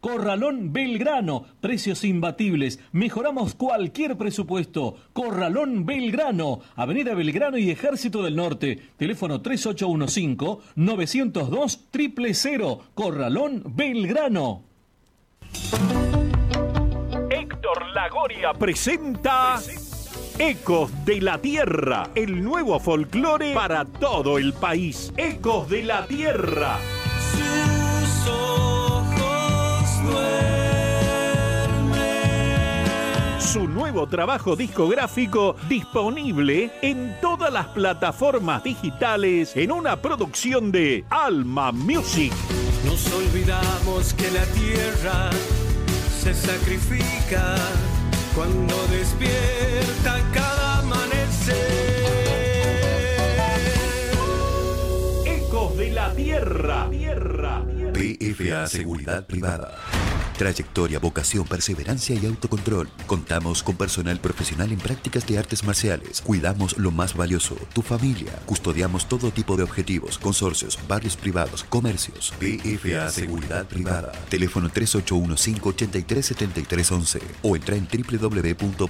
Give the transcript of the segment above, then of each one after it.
Corralón Belgrano, precios imbatibles. Mejoramos cualquier presupuesto. Corralón Belgrano, Avenida Belgrano y Ejército del Norte. Teléfono 3815-902-000. Corralón Belgrano. Héctor Lagoria presenta Ecos de la Tierra, el nuevo folclore para todo el país. Ecos de la Tierra. Nuevo trabajo discográfico disponible en todas las plataformas digitales en una producción de Alma Music. Nos olvidamos que la tierra se sacrifica cuando despierta cada amanecer. Ecos de la Tierra. Tierra. PFA Seguridad Privada. Trayectoria, vocación, perseverancia y autocontrol. Contamos con personal profesional en prácticas de artes marciales. Cuidamos lo más valioso, tu familia. Custodiamos todo tipo de objetivos, consorcios, barrios privados, comercios. PFA Seguridad Privada. Teléfono 3815-837311 o entra en www.pfa.com.ar.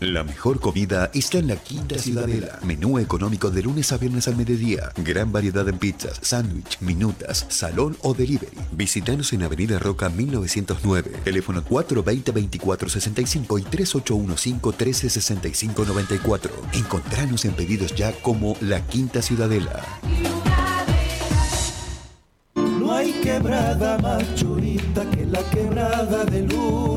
La mejor comida está en la Quinta Ciudadela. Menú económico de lunes a viernes al mediodía. Gran variedad en pizzas, sándwich, minutas, salón o delivery. Visítanos en Avenida Roca 1909. Teléfono 420-2465 y 3815-1365-94. Encontranos en pedidos ya como La Quinta Ciudadela. Hay quebrada más churita que la quebrada de.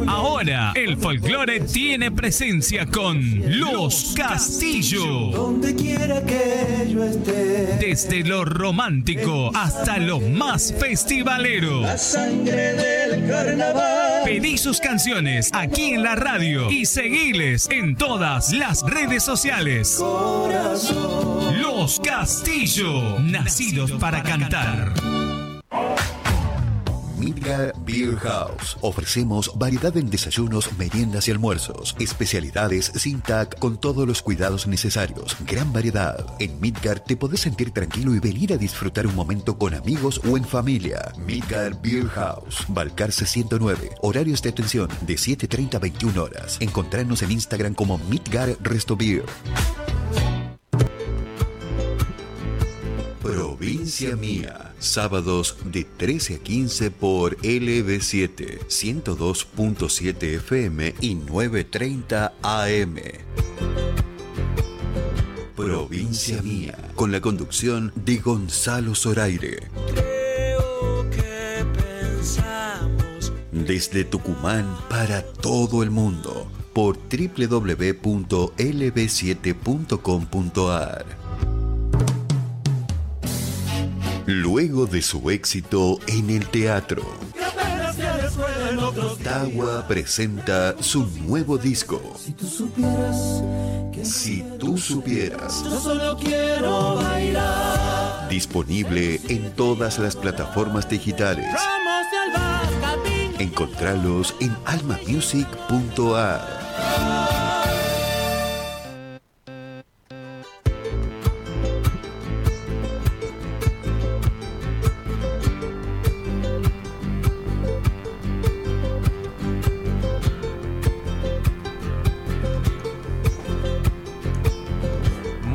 Ahora el folclore tiene presencia con Los Castillo. Donde quiera que yo esté. Desde lo romántico hasta lo más festivalero. La sangre del carnaval. Pedí sus canciones aquí en la radio y seguiles en todas las redes sociales. Corazón. Los Castillo, nacidos para cantar. Midgar Beer House. Ofrecemos variedad en desayunos, meriendas y almuerzos. Especialidades sin TAC con todos los cuidados necesarios. Gran variedad. En Midgar te podés sentir tranquilo y venir a disfrutar un momento con amigos o en familia. Midgar Beer House. Balcarce 109. Horarios de atención de 7.30 a 21 horas. Encontrarnos en Instagram como Midgar Resto Beer. Provincia Mía. Sábados de 13 a 15 por LB7, 102.7 FM y 9.30 AM. Provincia Mía. Con la conducción de Gonzalo Zoraire. Desde Tucumán para todo el mundo. Por www.lb7.com.ar. Luego de su éxito en el teatro, Tawa presenta su nuevo disco. Si tú supieras que Si tú supieras, yo solo quiero bailar. disponible en todas las plataformas digitales. Encontralos en almamusic.ar.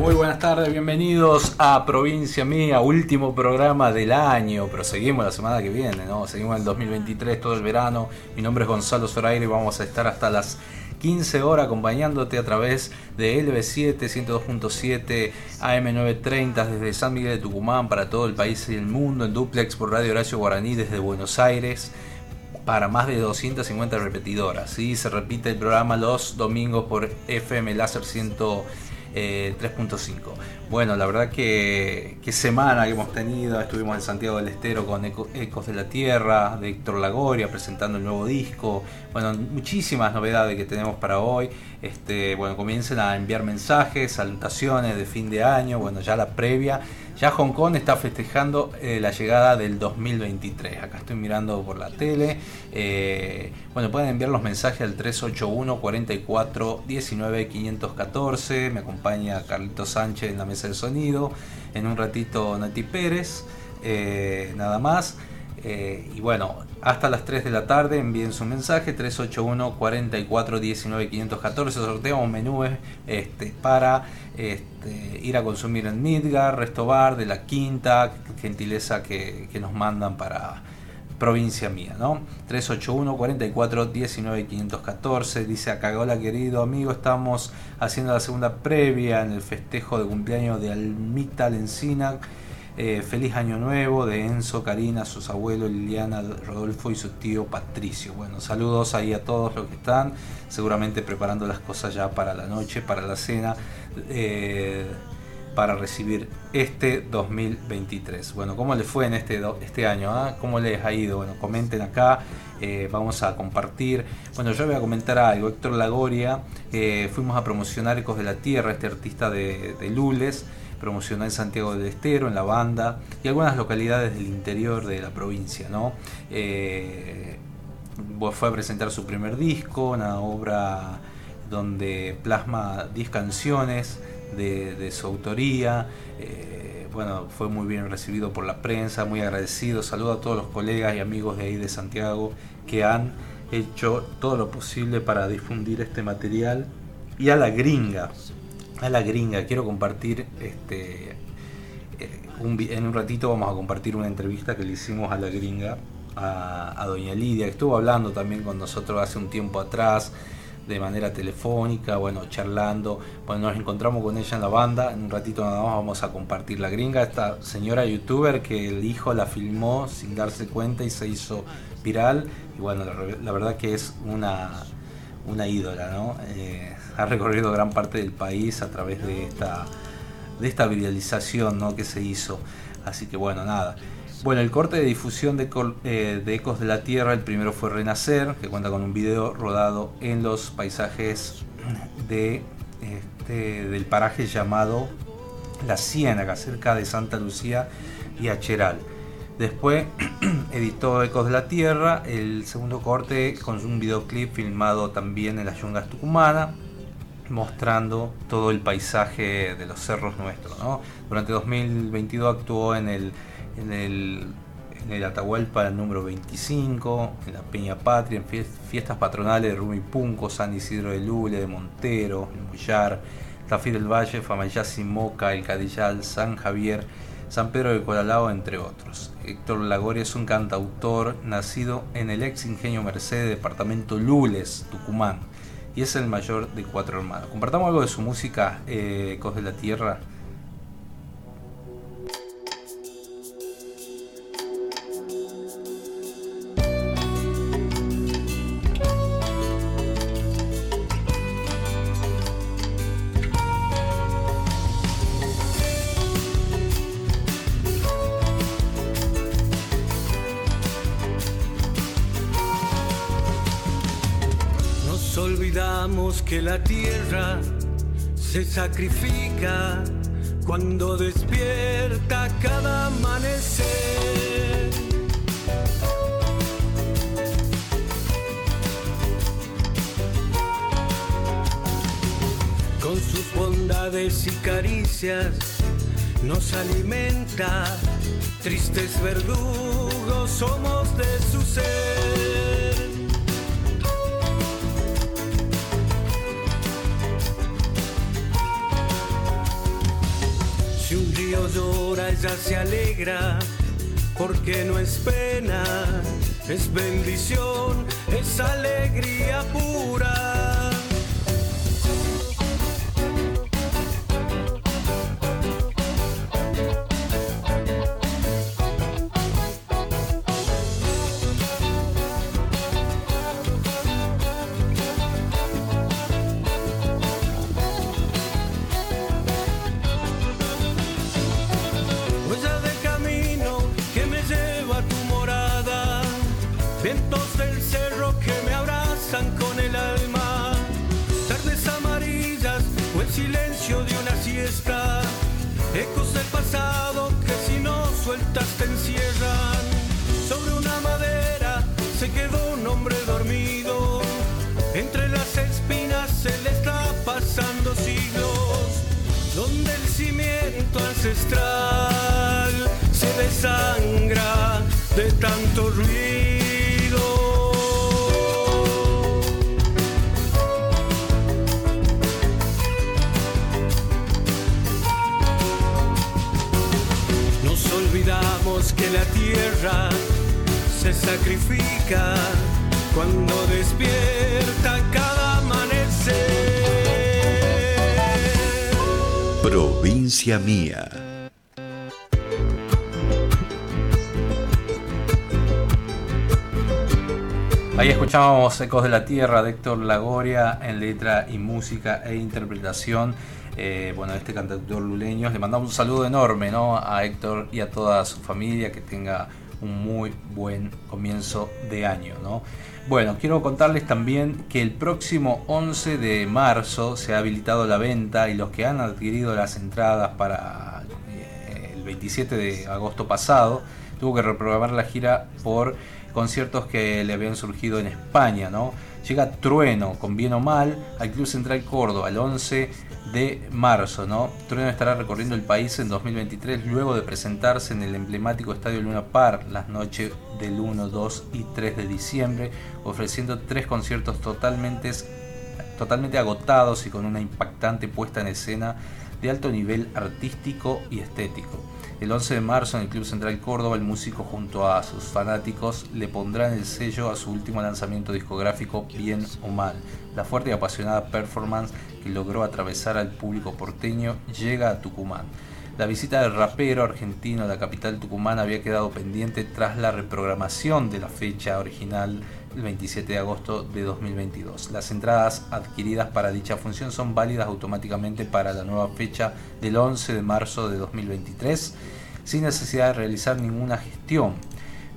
Muy buenas tardes, bienvenidos a Provincia Mía, último programa del año, pero seguimos la semana que viene, ¿no? Seguimos el 2023, todo el verano. Mi nombre es Gonzalo Zoraire y vamos a estar hasta las 15 horas acompañándote a través de LB7, 102.7, AM930 desde San Miguel de Tucumán para todo el país y el mundo, en duplex por Radio Horacio Guaraní desde Buenos Aires para más de 250 repetidoras. ¿sí? Se repite el programa los domingos por FM Láser 103.5. Bueno, la verdad que, que semana que hemos tenido. Estuvimos en Santiago del Estero con Eco- Ecos de la Tierra, de Héctor Lagoria, presentando el nuevo disco. Bueno, muchísimas novedades que tenemos para hoy. Este, bueno, comiencen a enviar mensajes, salutaciones de fin de año. Bueno, ya la previa. Ya Hong Kong está festejando eh, la llegada del 2023. Acá estoy mirando por la tele. Eh, bueno, pueden enviar los mensajes al 381 44 19 514. Me acompaña Carlito Sánchez en la mesa de sonido. En un ratito Nati Pérez, eh, nada más. Eh, y bueno, hasta las 3 de la tarde envíen su mensaje 381 44 19 514 sorteamos un menú este, para este, ir a consumir en Midgar, Resto Bar de la Quinta, gentileza que, que nos mandan para provincia mía, ¿no? 381 44 19 514 dice acá, hola querido amigo, estamos haciendo la segunda previa en el festejo de cumpleaños de Almita Lencina eh, feliz año nuevo de Enzo, Karina, sus abuelos Liliana, Rodolfo y su tío Patricio. Bueno, saludos ahí a todos los que están, seguramente preparando las cosas ya para la noche, para la cena, eh, para recibir este 2023. Bueno, ¿cómo les fue en este, este año? Ah? ¿Cómo les ha ido? Bueno, comenten acá. Eh, vamos a compartir. Bueno, yo voy a comentar algo. Héctor Lagoria, fuimos a promocionar Ecos de la Tierra, este artista de, de Lules promocionó en Santiago del Estero, en La Banda y algunas localidades del interior de la provincia. ¿no? Eh, fue a presentar su primer disco, una obra donde plasma 10 canciones de, su autoría. Eh, bueno, fue muy bien recibido por la prensa, muy agradecido. Saludo a todos los colegas y amigos de ahí de Santiago que han hecho todo lo posible para difundir este material. Y a la gringa, a la gringa. Quiero compartir este eh, en un ratito vamos a compartir una entrevista que le hicimos a la gringa, a, doña Lidia, estuvo hablando también con nosotros hace un tiempo atrás de manera telefónica, bueno, charlando. Bueno, nos encontramos con ella en la banda. En un ratito nada más vamos a compartir la gringa, esta señora youtuber que el hijo la filmó sin darse cuenta y se hizo viral. Y bueno, la, verdad que es una, una ídola, ¿no? Eh, ha recorrido gran parte del país a través de esta, de esta viralización ¿no? que se hizo. Así que bueno, nada. Bueno, el corte de difusión de, eh, de, Ecos de la Tierra, el primero fue Renacer, que cuenta con un video rodado en los paisajes de, este, del paraje llamado La Ciénaga, cerca de Santa Lucía y Acheral. Después editó Ecos de la Tierra, el segundo corte con un videoclip filmado también en las yungas tucumanas mostrando todo el paisaje de los cerros nuestros. Durante 2022 actuó en el, en el, en el Atahualpa número 25, en la Peña Patria, en fiestas patronales de Rumipunco, San Isidro de Lule, de Montero, en Mullar, Tafí del Valle, Famayasi Moca, El Cadillal, San Javier, San Pedro de Colalao, entre otros. Héctor Lagoria es un cantautor nacido en el ex ingenio Mercedes, departamento Lules, Tucumán y es el mayor de cuatro hermanos. Compartamos algo de su música, eh, Ecos de la Tierra. Que la tierra se sacrifica cuando despierta cada amanecer. Con sus bondades y caricias nos alimenta, tristes verdugos somos de su ser. Se alegra, porque no es pena, es bendición, es alegría pura. Mía. Ahí escuchábamos Ecos de la Tierra de Héctor Lagoria en letra y música e interpretación. Eh, bueno, este cantautor luleño. Le mandamos un saludo enorme ¿no? a Héctor y a toda su familia. Que tenga un muy buen comienzo de año. ¿no? Bueno, quiero contarles también que el próximo 11 de marzo se ha habilitado la venta y los que han adquirido las entradas para eh, el 27 de agosto pasado tuvo que reprogramar la gira por conciertos que le habían surgido en España, ¿no? Llega Trueno, con bien o mal, al Club Central Córdoba el 11 de marzo, ¿no? Trueno estará recorriendo el país en 2023 luego de presentarse en el emblemático Estadio Luna Par las noches del 1, 2 y 3 de diciembre, ofreciendo tres conciertos totalmente, totalmente agotados y con una impactante puesta en escena de alto nivel artístico y estético. El 11 de marzo en el Club Central Córdoba, el músico junto a sus fanáticos le pondrán el sello a su último lanzamiento discográfico Bien o Mal. La fuerte y apasionada performance que logró atravesar al público porteño llega a Tucumán. La visita del rapero argentino a la capital tucumana había quedado pendiente tras la reprogramación de la fecha original el 27 de agosto de 2022. Las entradas adquiridas para dicha función son válidas automáticamente para la nueva fecha del 11 de marzo de 2023 sin necesidad de realizar ninguna gestión.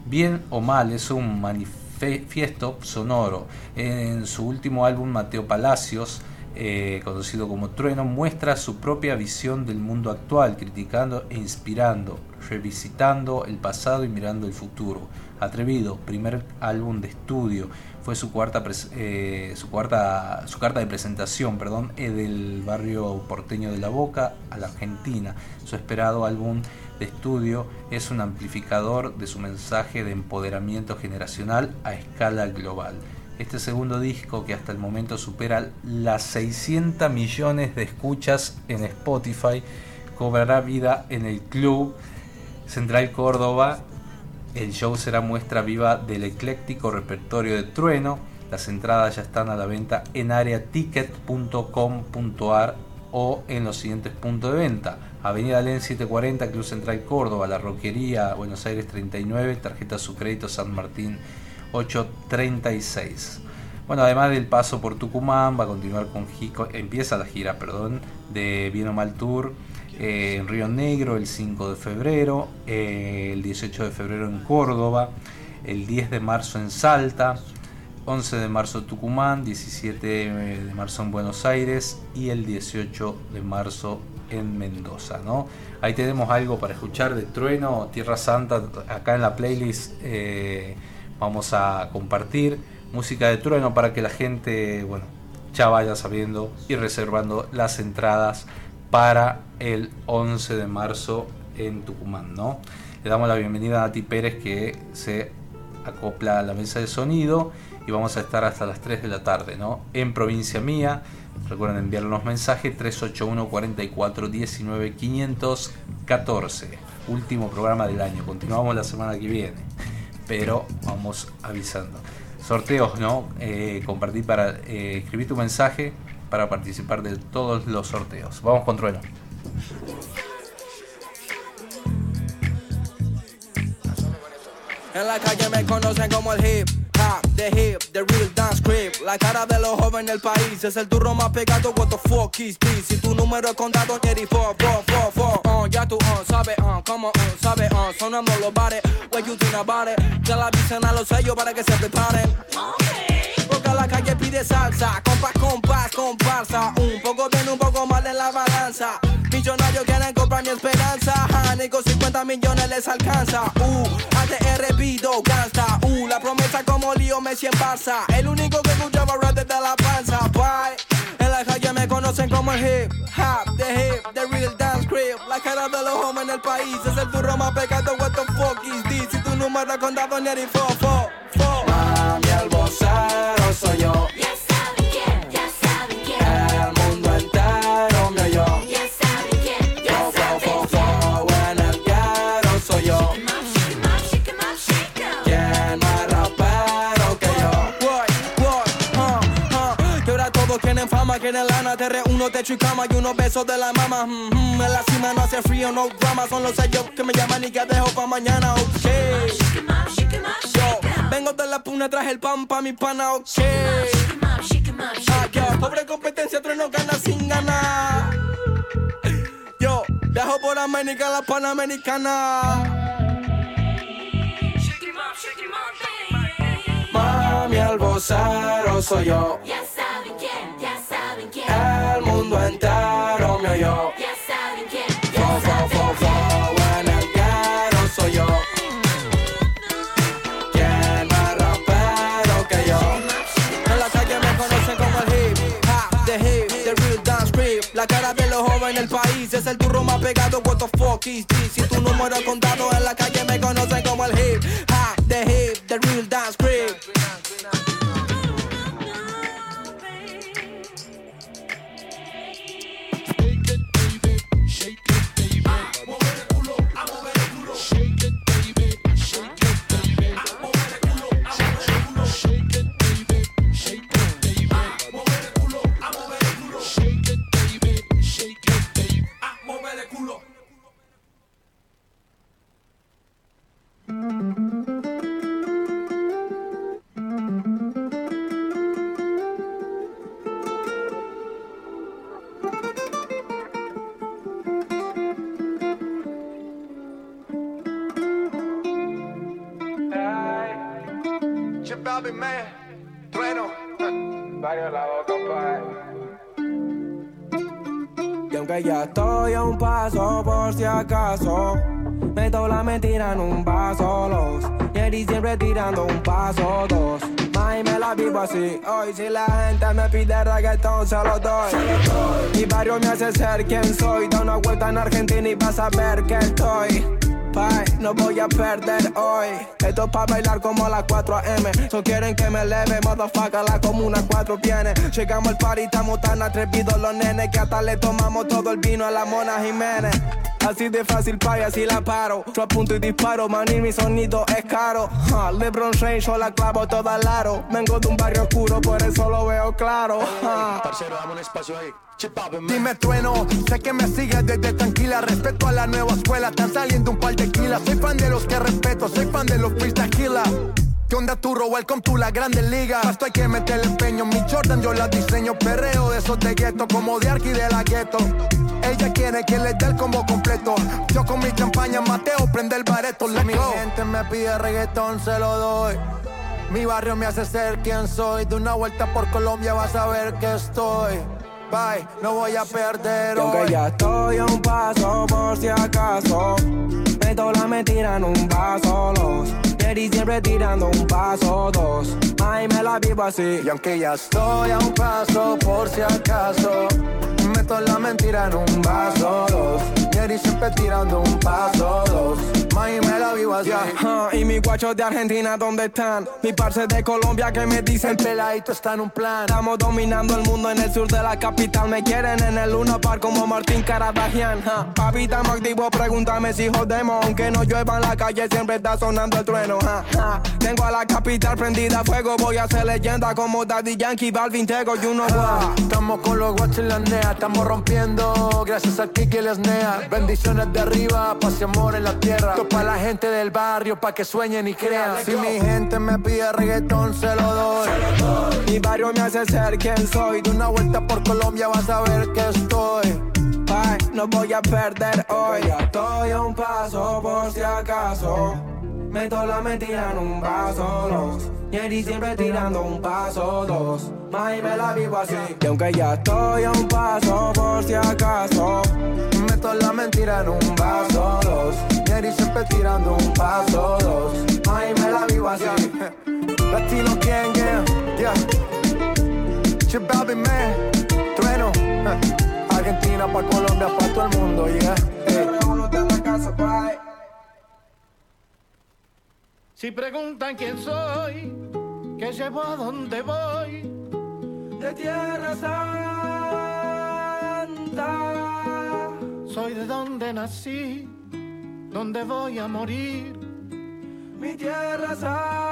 Bien o mal es un manifiesto sonoro. En su último álbum Mateo Palacios eh, conocido como Trueno, muestra su propia visión del mundo actual, criticando e inspirando, revisitando el pasado y mirando el futuro. Atrevido, primer álbum de estudio, fue su cuarta, eh, su cuarta su carta de presentación, perdón, eh, del barrio porteño de La Boca a la Argentina. Su esperado álbum de estudio es un amplificador de su mensaje de empoderamiento generacional a escala global. Este segundo disco que hasta el momento supera las 600 millones de escuchas en Spotify cobrará vida en el Club Central Córdoba. El show será muestra viva del ecléctico repertorio de Trueno. Las entradas ya están a la venta en areaticket.com.ar o en los siguientes puntos de venta. Avenida Len 740, Club Central Córdoba, La Roquería, Buenos Aires 39, tarjeta su crédito San Martín 836. Bueno, además del paso por Tucumán, va a continuar con empieza la gira, perdón, de Bien o Mal Tour eh, en Río Negro el 5 de febrero, eh, el 18 de febrero en Córdoba, el 10 de marzo en Salta, 11 de marzo Tucumán, 17 de marzo en Buenos Aires y el 18 de marzo en Mendoza, ¿no? Ahí tenemos algo para escuchar de Trueno, Tierra Santa, acá en la playlist. Eh, vamos a compartir música de trueno para que la gente, bueno, ya vaya sabiendo y reservando las entradas para el 11 de marzo en Tucumán, ¿no? Le damos la bienvenida a Nati Pérez que se acopla a la mesa de sonido y vamos a estar hasta las 3 de la tarde, ¿no? En provincia mía. Recuerden enviarnos mensaje 381 44 19 514. Último programa del año. Continuamos la semana que viene pero vamos avisando. Sorteos, ¿no? Eh, compartir para eh, escribir tu mensaje para participar de todos los sorteos. Vamos con Trueno. En la calle me conocen como el hip the hip, the real dance creep. La cara de los jóvenes del país es el turro más pegado. What the fuck is this? Si tu número es contado, 84, 4, 4, 4. Uh, ya tú uh, sabes, uh, como uh, sabes, uh, sonando los bares. What you think about it? Ya la avisen a los sellos para que se preparen. Porque la calle pide salsa, compás, compás, comparsa. Un poco bien, un poco mal en la balanza. Millonarios quieren comprar mi esperanza. Honey, con 50 millones les alcanza. Uh, ATR Vido, gangsta. Uh, la promesa como lío Messi en Barça. El único que escuchaba rap desde la panza. Bye. En la calle me conocen como el hip hop, the hip, the real dance crib. La cara de los hombres en el país es el turro más pecado. What the fuck is this? Si tu número contado ni fo, lana, te reúno, techo y cama y unos besos de la mama. Mm En la cima no hace frío, no drama, son los sellos que me llaman y que dejo pa' mañana, ok. Yo vengo de la puna, traje el pan pa' mi pana, ok. Ah, pobre competencia, no gana sin ganar. Yo dejo por América la panamericana. Mami, el vocero soy yo. El mundo entero me oyó. Ya saben quién. Fo, fo, fo, fo, en el guero soy yo. ¿Quién más rapero que yo? En la calle me conocen como el hip hop, the hip, the real dance creep. La cara de los jóvenes en el país es el turro más pegado. What the fuck is this? Si tu número es contado en la calle siempre tirando un paso, dos. Ay, me la vivo así. Hoy si la gente me pide reggaetón, se lo doy. Mi barrio me hace ser quien soy. Da una vuelta en Argentina y vas a ver que estoy no voy a perder hoy. Esto es pa' bailar como las 4 AM. So quieren que me leve, motherfucker, la comuna 4 viene. Llegamos al party, estamos tan atrevidos los nenes que hasta le tomamos todo el vino a la Mona Jiménez. Así de fácil, paya, así la paro. Yo apunto y disparo, man, y mi sonido es caro. LeBron James, yo la clavo toda al aro. Vengo de un barrio oscuro, por eso lo veo claro. Parcero, dame un espacio ahí. Dime trueno, sé que me sigues desde tranquila. Respeto a la nueva escuela, están saliendo un par de kilas. Soy fan de los que respeto, soy fan de los freestyle ¿Qué onda turro? Welcome to la grande liga. Esto hay que meter el empeño. Mi Jordan yo la diseño. Perreo de esos de gueto, como de Arqui de la gueto. Ella quiere que le dé el combo completo. Yo con mi champaña Mateo prende el bareto. La mi gente me pide reggaetón, se lo doy. Mi barrio me hace ser quien soy. De una vuelta por Colombia vas a ver que estoy bye, no voy a perder. Y aunque ya estoy a un paso por si acaso, meto la mentira en un vaso, los y siempre tirando un paso, dos. Ay, me la vivo así. Y aunque ya estoy a un paso por si acaso, meto la mentira en un vaso, dos. Y siempre tirando un paso, dos. May me la vivo así. y mis guachos de Argentina, ¿dónde están? Mi parce de Colombia que me dicen peladito está en un plan. Estamos dominando el mundo en el sur de la capital. Me quieren en el Luna Park como Martín Caradagian. Papi, estamos activos, pregúntame si jodemos. Aunque no llueva en la calle, siempre está sonando el trueno. Tengo a la capital prendida a fuego. Voy a hacer leyenda como Daddy Yankee, Balvin, Tego y uno Estamos con los guachos estamos rompiendo. Gracias a Kiki y el SNEA. Bendiciones de arriba, paz y amor en la tierra para la gente del barrio, pa' que sueñen y crean. Si mi gente me pide reggaetón, se lo doy. Mi barrio me hace ser quien soy. De una vuelta por Colombia vas a ver que estoy. Ay, no voy a perder hoy. Estoy a un paso por si acaso. Meto la mentira en un vaso, dos. Y siempre tirando un paso, dos. May me la vivo así. Y aunque ya estoy a un paso por si acaso. Meto la mentira en un vaso, dos. Y siempre tirando un paso, dos. May me la vivo así. Latino gang, yeah, yeah. Chibabi man, Argentina pa' Colombia, pa' todo el mundo, yeah. Si preguntan quién soy, qué llevo a dónde voy, de Tierra Santa. Soy de donde nací, donde voy a morir. Mi Tierra Santa.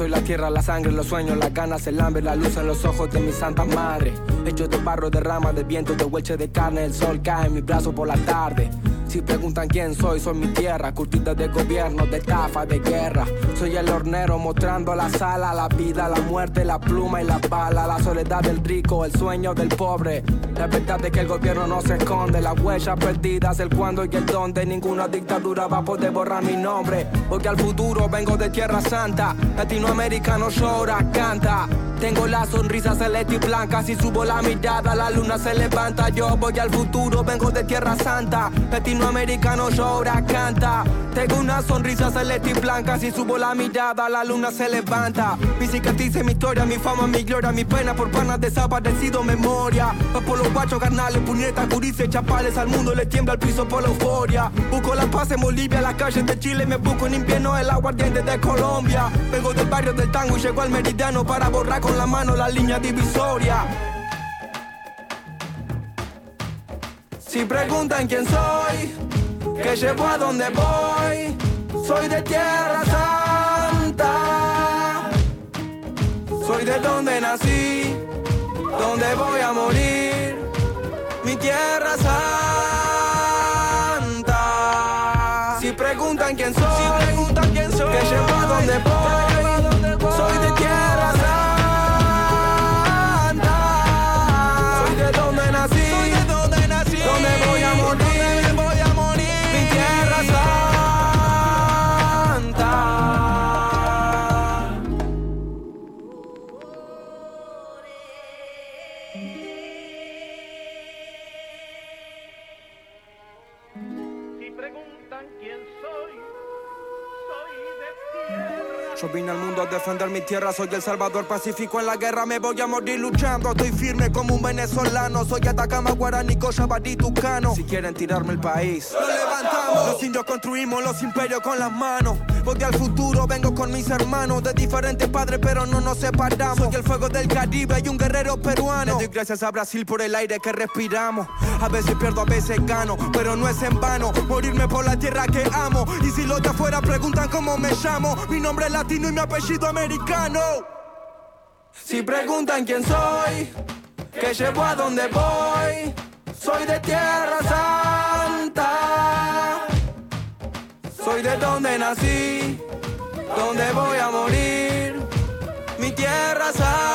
Soy la tierra, la sangre, los sueños, las ganas, el hambre, la luz en los ojos de mi santa madre. Hecho de barro, de rama, de viento, de hueche de carne, el sol cae en mi brazo por la tarde. Si preguntan quién soy, soy mi tierra, curtida de gobierno, de estafa, de guerra. Soy el hornero mostrando la sala, la vida, la muerte, la pluma y la bala, la soledad del rico, el sueño del pobre. La verdad es que el gobierno no se esconde, las huellas perdidas, el cuándo y el dónde. Ninguna dictadura va a poder borrar mi nombre, porque al futuro vengo de Tierra Santa. Latinoamericano llora, canta. Tengo la sonrisa celeste y blanca, si subo la mirada la luna se levanta. Yo voy al futuro, vengo de Tierra Santa. Latinoamericano llora, canta. Tengo una sonrisa celeste y blanca, si subo la mirada la luna se levanta. Mi cicatriz mi historia, mi fama, mi gloria, mi pena por panas desaparecido, memoria. Va por los guachos carnales, puñetas, curices, chapales, al mundo le tiembla el piso por la euforia. Busco la paz en Bolivia, las calles de Chile, me busco en invierno el aguardiente de Colombia. Vengo del barrio del tango y llego al meridiano para borrar con la mano la línea divisoria. Si preguntan quién soy, que llevo a donde voy, soy de Tierra Santa. Soy de donde nací, donde voy a morir, mi Tierra Santa. Defender mi tierra, soy el salvador pacífico en la guerra, me voy a morir luchando, estoy firme como un venezolano, soy Atacama, Guaraní, Cochabamba, Tucano. Si quieren tirarme el país, lo levantamos. Los indios construimos los imperios con las manos. Voy al futuro, vengo con mis hermanos de diferentes padres, pero no nos separamos. Soy el fuego del Caribe y un guerrero peruano. Le doy gracias a Brasil por el aire que respiramos. A veces pierdo, a veces gano, pero no es en vano. Morirme por la tierra que amo. Y si los de afuera preguntan cómo me llamo, mi nombre es latino y mi apellido americano. Si preguntan quién soy, que llevo a donde voy, soy de Tierra Santa. Soy de donde nací, donde voy a morir, mi Tierra Santa.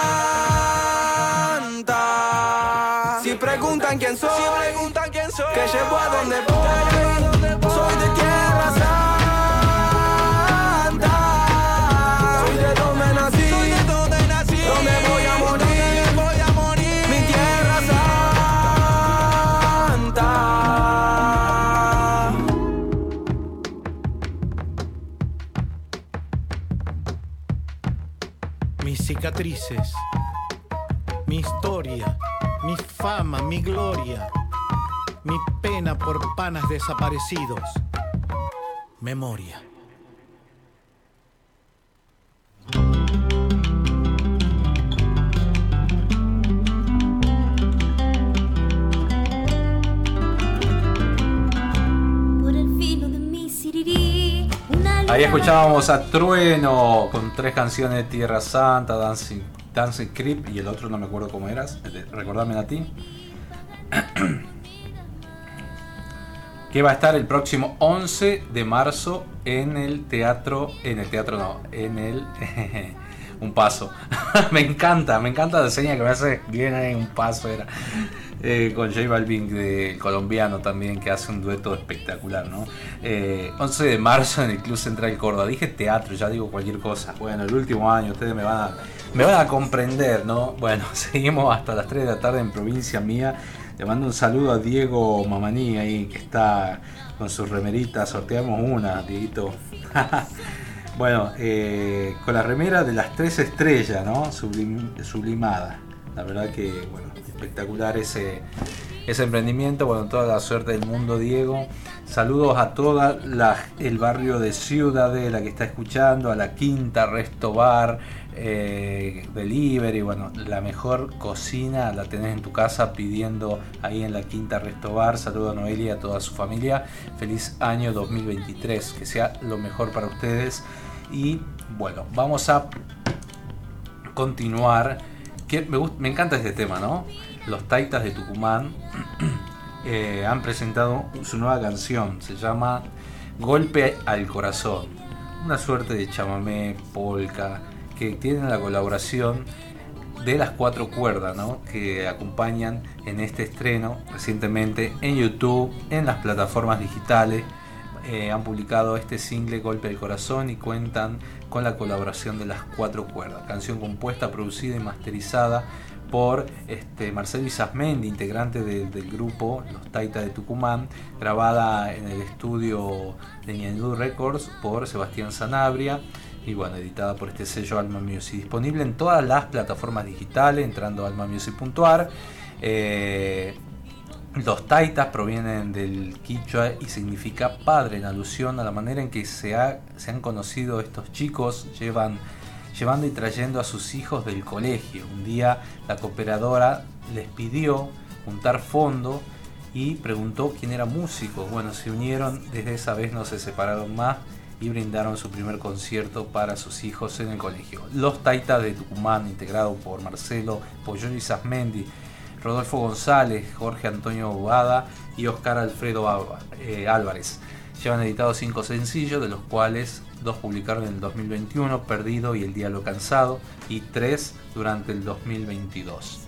Si preguntan quién soy, preguntan quién soy, que llevo a donde voy, cicatrices, mi historia, mi fama, mi gloria, mi pena por panas desaparecidos. Memoria. Ahí escuchábamos a Trueno con tres canciones de Tierra Santa, Dancing, Dancing Creep y el otro no me acuerdo cómo eras. Recordame a ti. que va a estar el próximo 11 de marzo en el teatro, en el teatro no, en el un paso. me encanta, me encanta la seña que me hace bien ahí un paso era. Eh, con J Balvin de colombiano también que hace un dueto espectacular, ¿no? Eh, 11 de marzo en el Club Central Córdoba. Dije teatro, ya digo cualquier cosa. Bueno, el último año ustedes me van a, comprender, ¿no? Bueno, seguimos hasta las 3 de la tarde en provincia mía. Le mando un saludo a Diego Mamaní ahí que está con sus remeritas. Sorteamos una, Dieguito. bueno, eh, con la remera de las tres estrellas, ¿no? sublimada. La verdad que, bueno, espectacular ese, ese emprendimiento. Bueno, toda la suerte del mundo, Diego. Saludos a toda el barrio de Ciudadela que está escuchando, a la Quinta Resto Bar, eh, delivery, bueno, la mejor cocina la tenés en tu casa pidiendo ahí en la Quinta Resto Bar. Saludo a Noelia y a toda su familia. Feliz año 2023, que sea lo mejor para ustedes. Y bueno, vamos a continuar. Que me, me encanta este tema, ¿no? Los Taitas de Tucumán eh, han presentado su nueva canción. Se llama Golpe al Corazón. Una suerte de chamamé, polka que tienen la colaboración de las cuatro cuerdas ¿no? que acompañan en este estreno recientemente en YouTube, en las plataformas digitales. Eh, han publicado este single Golpe del Corazón y cuentan con la colaboración de las cuatro cuerdas. Canción compuesta, producida y masterizada por este, Marcelo Isasmendi, integrante del grupo Los Taita de Tucumán, grabada en el estudio de Ñandú Records por Sebastián Sanabria y bueno, editada por este sello Alma Music. Disponible en todas las plataformas digitales, entrando a almamusic.ar. Eh, los taitas provienen del quichua y significa padre, en alusión a la manera en que se, se han conocido estos chicos, llevan, llevando y trayendo a sus hijos del colegio. Un día la cooperadora les pidió juntar fondo y preguntó quién era músico. Bueno, se unieron, desde esa vez no se separaron más y brindaron su primer concierto para sus hijos en el colegio. Los Taitas de Tucumán, integrado por Marcelo y Sasmendi, Rodolfo González, Jorge Antonio Bobada y Oscar Alfredo eh, Álvarez. Llevan editados cinco sencillos, de los cuales dos publicaron en el 2021, Perdido y El Diablo Cansado, y tres durante el 2022.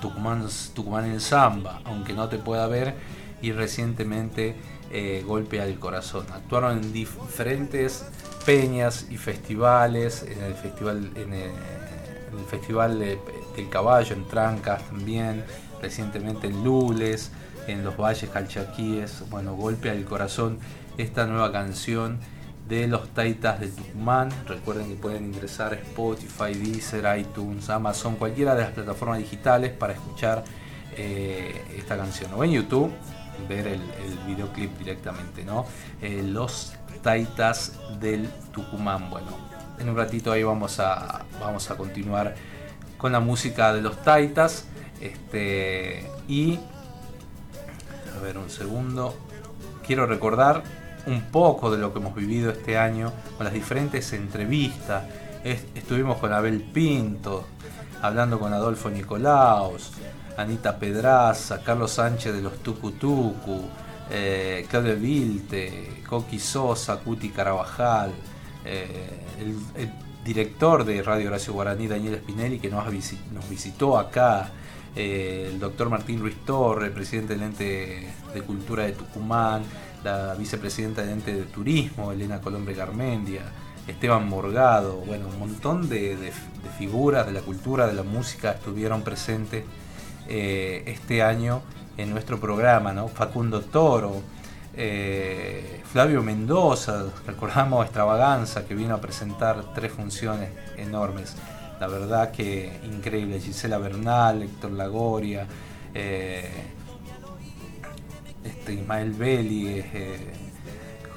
Tucumán, Tucumán en Samba, aunque no te pueda ver, y recientemente eh, golpe al corazón. Actuaron en diferentes peñas y festivales, en el festival, en el, festival del caballo, en Trancas también, recientemente en Lules, en los valles calchaquíes. Bueno, golpe al corazón, esta nueva canción de los Taitas de Tucumán. Recuerden que pueden ingresar a Spotify, Deezer, iTunes, Amazon, cualquiera de las plataformas digitales para escuchar eh, esta canción. O en YouTube ver el, videoclip directamente, ¿no? Eh, los Taitas del Tucumán. Bueno, en un ratito ahí vamos a, vamos a continuar con la música de los Taitas. Este, y, a ver un segundo, quiero recordar un poco de lo que hemos vivido este año con las diferentes entrevistas. estuvimos con Abel Pinto, hablando con Adolfo Nicolaos, Anita Pedraza, Carlos Sánchez de los Tucutucu, eh, Claudio Vilte, Coqui Sosa, Cuti Carabajal, eh, el, director de Radio Horacio Guaraní, Daniel Spinelli, que nos, nos visitó acá, eh, el doctor Martín Ruiz Torre, presidente del ente de cultura de Tucumán, la vicepresidenta del ente de turismo, Elena Colombre Garmendia, Esteban Morgado, bueno, un montón de figuras de la cultura, de la música estuvieron presentes eh, este año en nuestro programa, ¿no? Facundo Toro, eh, Flavio Mendoza, recordamos Extravaganza, que vino a presentar tres funciones enormes. La verdad que increíble, Gisela Bernal, Héctor Lagoria, eh, este Ismael Belli,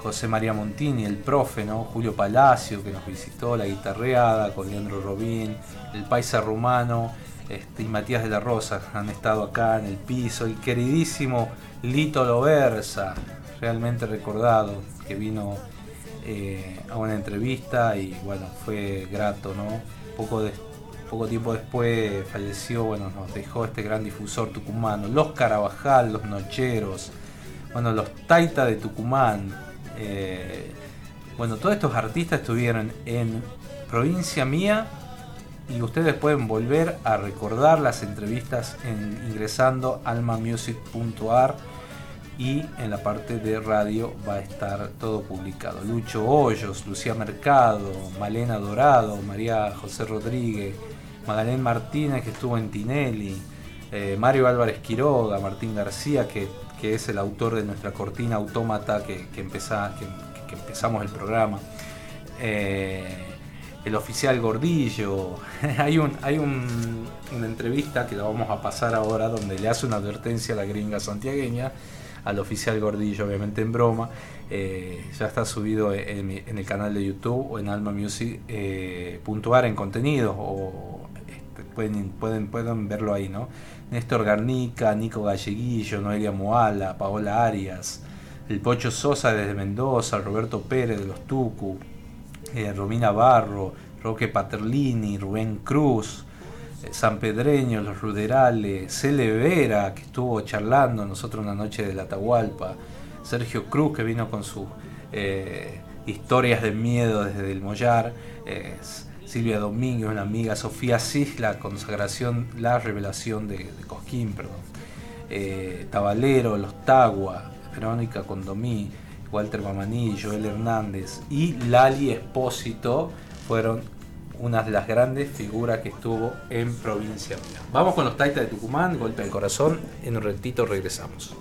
José María Montini, el profe, ¿no? Julio Palacio, que nos visitó, la guitarreada, con Leandro Robín, el paisa rumano, este, y Matías de la Rosa han estado acá en el piso, el queridísimo Lito Loversa, realmente recordado, que vino eh, a una entrevista y bueno, fue grato, ¿no? Poco, poco tiempo después falleció, bueno, nos dejó este gran difusor tucumano, los Carabajal, los Nocheros, bueno, los Taita de Tucumán, eh, bueno, todos estos artistas estuvieron en provincia mía y ustedes pueden volver a recordar las entrevistas en, ingresando almamusic.ar y en la parte de radio va a estar todo publicado. Lucho Hoyos, Lucía Mercado, Malena Dorado, María José Rodríguez, Magdalena Martínez que estuvo en Tinelli, eh, Mario Álvarez Quiroga, Martín García, que, que es el autor de nuestra cortina autómata que, que, empezamos el programa. Eh, el oficial Gordillo. hay un, hay un- una entrevista que la vamos a pasar ahora donde le hace una advertencia a la gringa santiagueña, al oficial Gordillo, obviamente en broma. Eh, ya está subido en, el canal de YouTube o en Alma Music eh, en contenidos o este, pueden, pueden, pueden verlo ahí, ¿no? Néstor Garnica, Nico Galleguillo, Noelia Moala, Paola Arias, el Pocho Sosa desde Mendoza, Roberto Pérez de los Tucu, eh, Romina Barro, Roque Paterlini, Rubén Cruz, eh, San Pedreño, Los Ruderales, Cele Vera, que estuvo charlando nosotros una noche de la Atahualpa, Sergio Cruz, que vino con sus eh, historias de miedo desde el Mollar, eh, Silvia Domínguez, una amiga, Sofía Cis, la consagración, la revelación de, Cosquín, perdón, Tabalero, Los Tagua, Verónica Condomí, Walter Mamaní, Joel Hernández y Lali Espósito fueron unas de las grandes figuras que estuvo en Provincia. Vamos con los Taitas de Tucumán, golpe de corazón, en un ratito regresamos.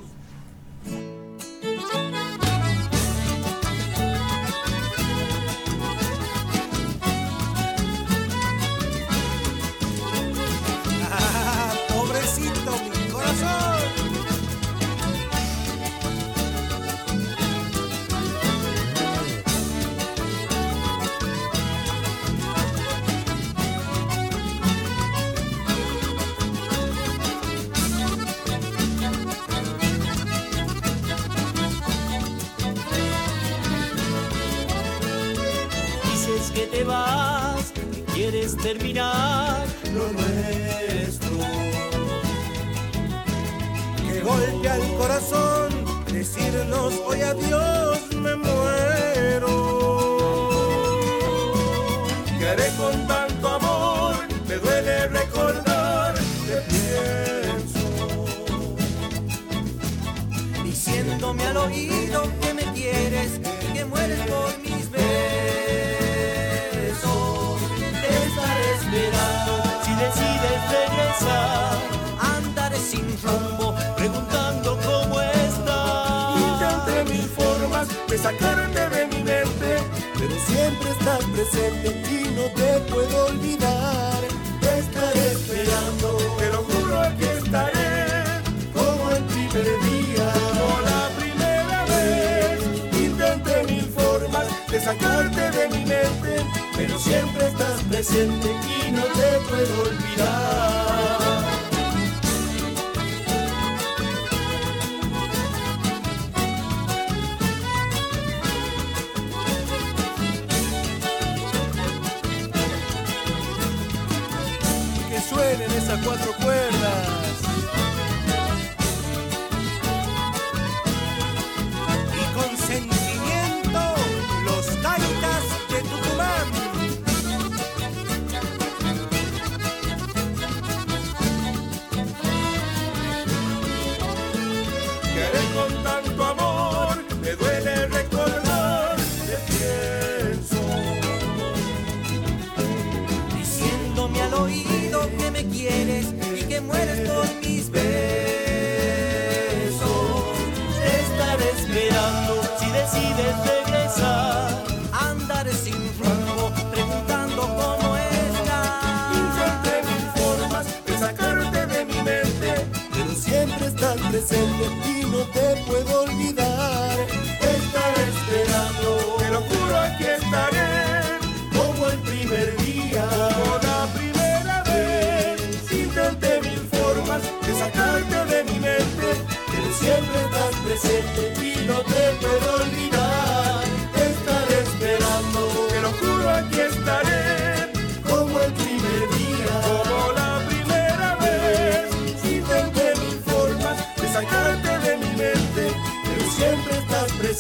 Hoy adiós me muero. ¿Qué haré con tanto amor? Me duele recordar, te pienso. diciéndome al oído sacarte de mi mente, pero siempre estás presente y no te puedo olvidar. que suenen esas cuatro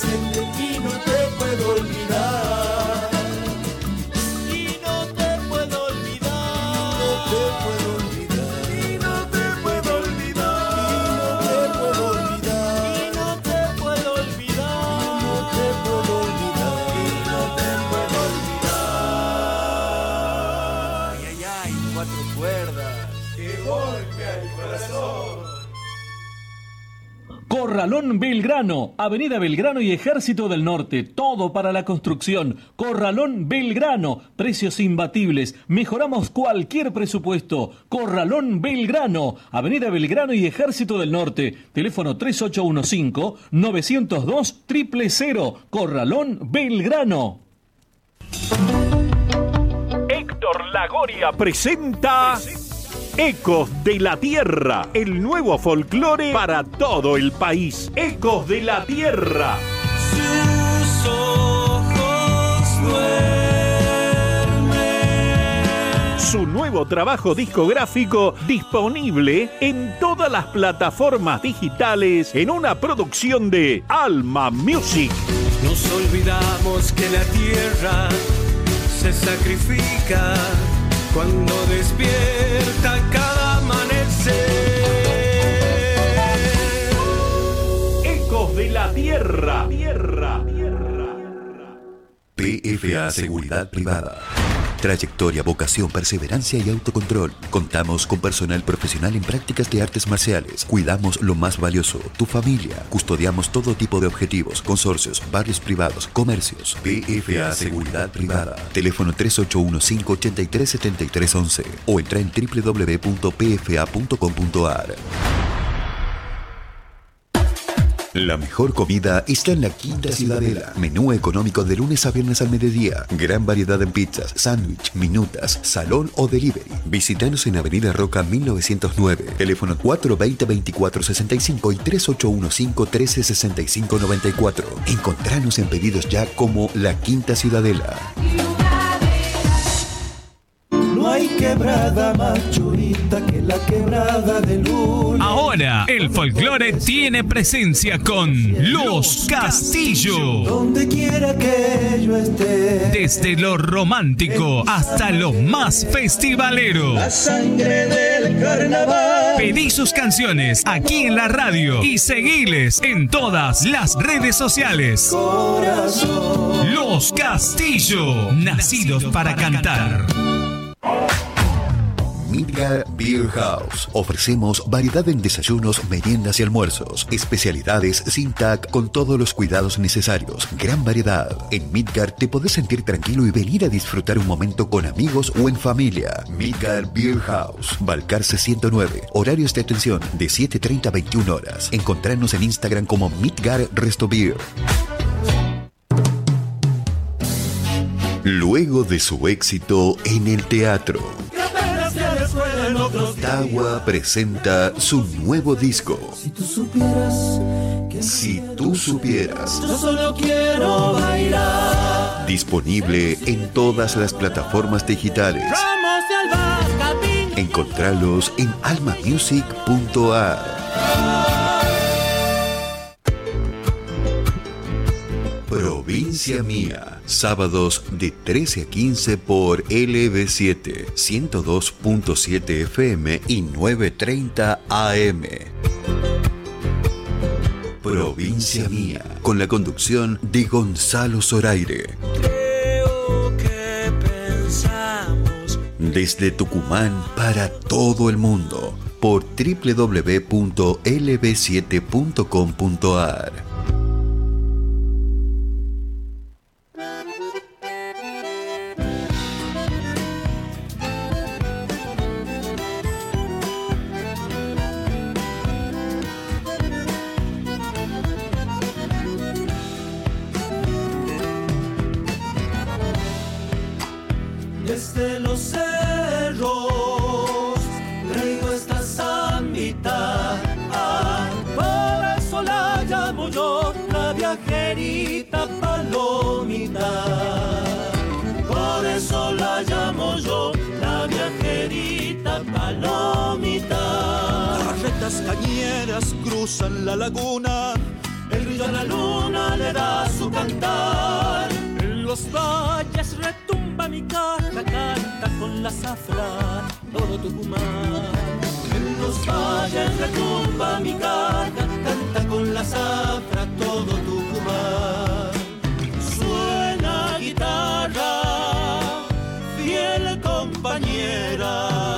y no te puedo olvidar. Y no te puedo olvidar. No te puedo olvidar. Y no te puedo olvidar. Y no te puedo olvidar. Y no te puedo olvidar. Y no te puedo olvidar. Ay, ay, ay, cuatro cuerdas. Que golpe al Corralón Belgrano, Avenida Belgrano y Ejército del Norte, todo para la construcción. Corralón Belgrano, precios imbatibles, mejoramos cualquier presupuesto. Corralón Belgrano, Avenida Belgrano y Ejército del Norte, teléfono 3815-902 000. Corralón Belgrano. Héctor Lagoria presenta Ecos de la Tierra, el nuevo folclore para todo el país. Ecos de la Tierra. Sus ojos duermen. Su nuevo trabajo discográfico disponible en todas las plataformas digitales en una producción de Alma Music. Nos olvidamos que la tierra se sacrifica cuando despierta cada amanecer. Ecos de la Tierra. Tierra. PFA Seguridad Privada. Trayectoria, vocación, perseverancia y autocontrol. Contamos con personal profesional en prácticas de artes marciales. Cuidamos lo más valioso, tu familia. Custodiamos todo tipo de objetivos, consorcios, barrios privados, comercios. PFA Seguridad Privada. Teléfono 3815-837311 o entra en www.pfa.com.ar. La mejor comida está en la Quinta Ciudadela. Menú económico de lunes a viernes al mediodía. Gran variedad en pizzas, sándwich, minutas, salón o delivery. Visítanos en Avenida Roca 1909. Teléfono 420-2465 y 3815-136594. Encontranos en pedidos ya como La Quinta Ciudadela. Quebrada más churita que la quebrada de luna. Ahora, el folclore tiene presencia con Los Castillo. Donde quiera que yo esté. Desde lo romántico hasta lo más festivalero. La sangre del carnaval. Pedí sus canciones aquí en la radio y seguiles en todas las redes sociales. Corazón. Los Castillo, nacidos para cantar. Midgar Beer House. Ofrecemos variedad en desayunos, meriendas y almuerzos. Especialidades sin TAC con todos los cuidados necesarios. Gran variedad. En Midgar te podés sentir tranquilo y venir a disfrutar un momento con amigos o en familia. Midgar Beer House. Balcarce 109. Horarios de atención de 7.30 a 21 horas. Encontrarnos en Instagram como Midgar Resto Beer. Luego de su éxito en el teatro, Tawa presenta su nuevo disco. Si tú supieras que Si tú supieras, yo solo quiero bailar. disponible en todas las plataformas digitales. Encontralos en almamusic.ar. Provincia Mía, sábados de 13 a 15 por LB7, 102.7 FM y 9.30 AM. Provincia Mía, con la conducción de Gonzalo Zoraire. Creo que pensamos Desde Tucumán para todo el mundo por www.lb7.com.ar. cruzan la laguna. El brillo a la luna le da su cantar. En los valles retumba mi carga, canta con la zafra todo Tucumán. En los valles retumba mi carga, canta con la zafra todo Tucumán. Suena guitarra, fiel compañera.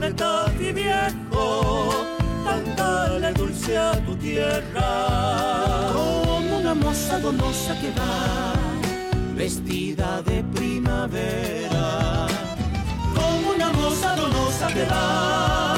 De Tati viejo, cántale dulce a tu tierra. Como una moza donosa que va, vestida de primavera. Como una moza donosa que va,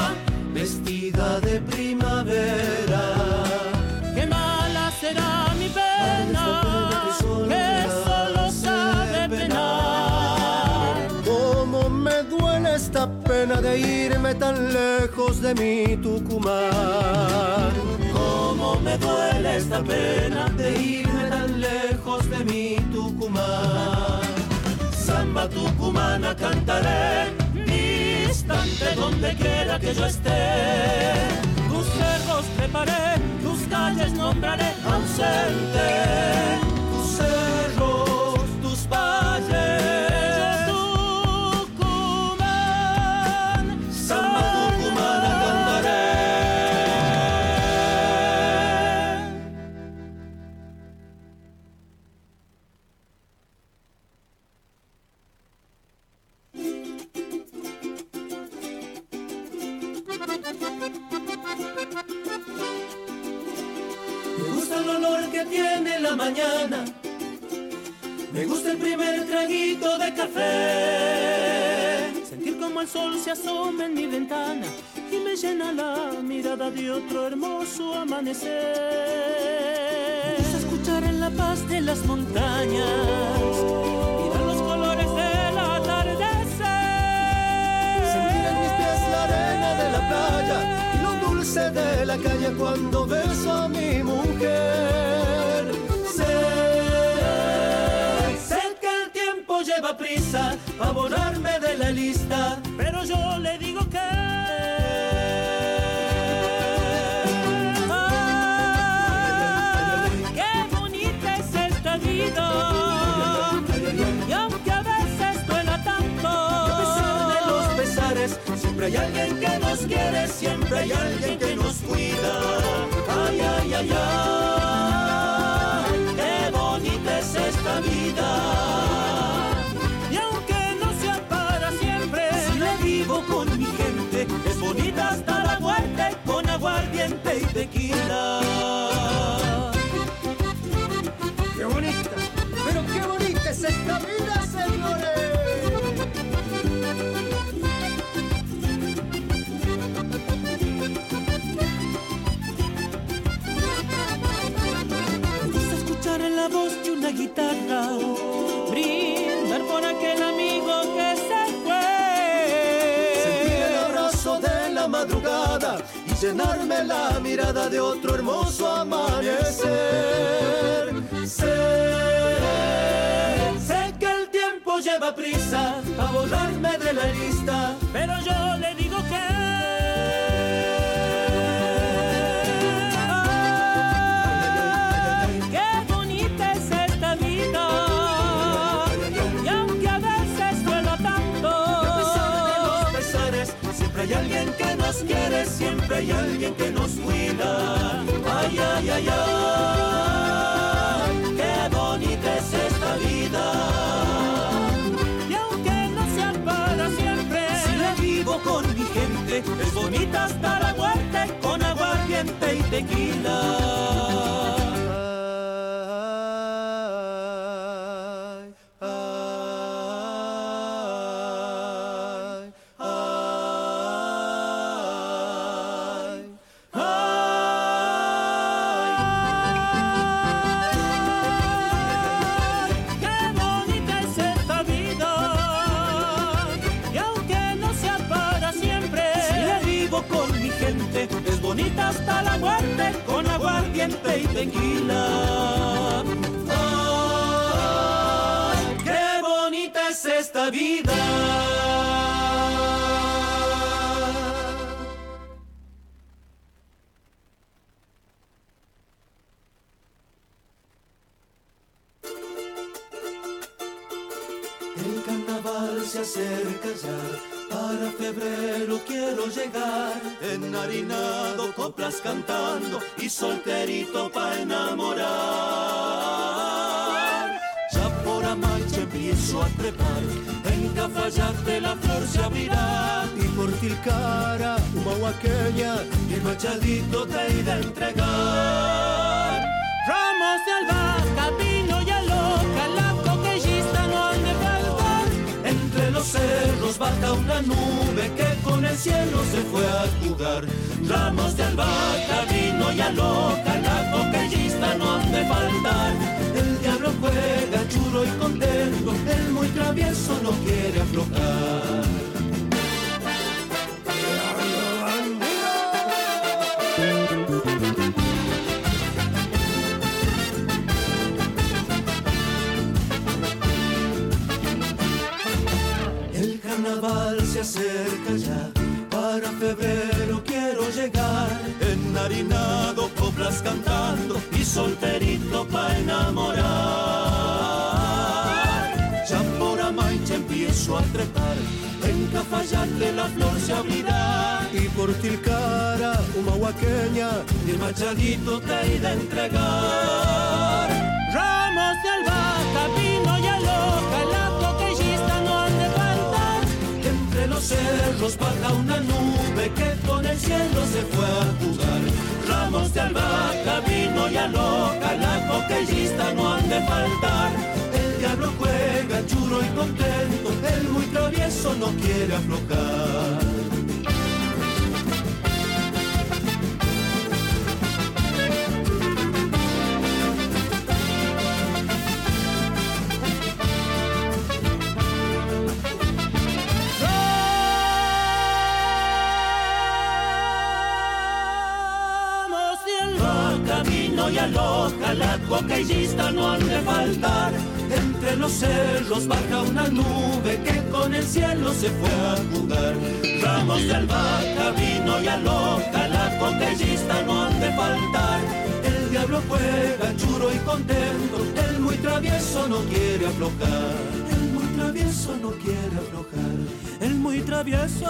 de irme tan lejos de mi Tucumán. Cómo me duele esta pena de irme tan lejos de mi Tucumán. Samba tucumana cantaré, distante donde quiera que yo esté. Tus cerros preparé, tus calles nombraré ausente. Tus cerros, tus valles, café. Sentir como el sol se asoma en mi ventana y me llena la mirada de otro hermoso amanecer. Escuchar en la paz de las montañas ver los colores del atardecer. Sentir en mis pies la arena de la playa y lo dulce de la calle cuando beso a mi mujer. Lleva prisa a borrarme de la lista, pero yo le digo que. Ay, qué bonita es esta vida. Y aunque a veces duela tanto, A pesar de los pesares, siempre hay alguien que nos quiere, siempre hay alguien que nos cuida. Ay, ay, ay, ay, ¡Qué bonita! ¡Pero qué bonita es esta vida, señores! la voz de una guitarra, llenarme la mirada de otro hermoso amanecer. Sé, sé que el tiempo lleva prisa a borrarme de la lista, Pero yo le digo que hay alguien que nos cuida. Ay, ay, ay, ay, qué bonita es esta vida. Y aunque no sea para siempre Si vivo con mi gente, es bonita hasta la muerte, con aguardiente y tequila. Aguardiente y tequila. Ay, qué bonita es esta vida. Ramos de albahaca, vino y aloca, la coquellista no han de faltar. El diablo juega churo y contento, el muy travieso no quiere aflojar. Carnaval se acerca ya, para febrero enharinado, coplas cantando y solterito pa' enamorar. Ya por Amaiche empiezo a trepar, en Cafayate la flor se abrirá. y por Tilcara, huaqueña, Y Machadito te iré a entregar. Los cerros baja una nube que con el cielo se fue a jugar. Ramos de albahaca, vino y aloca, la coquellista no han de faltar. El diablo juega churo y contento, el muy travieso no quiere aflojar. Aloca, la coquellista no han de faltar. Entre los cerros baja una nube que con el cielo se fue a jugar. Ramos de albahaca, vino y aloca, la coquellista no han de faltar. El diablo juega churo y contento, el muy travieso no quiere aflojar. El muy travieso no quiere aflojar. el muy travieso.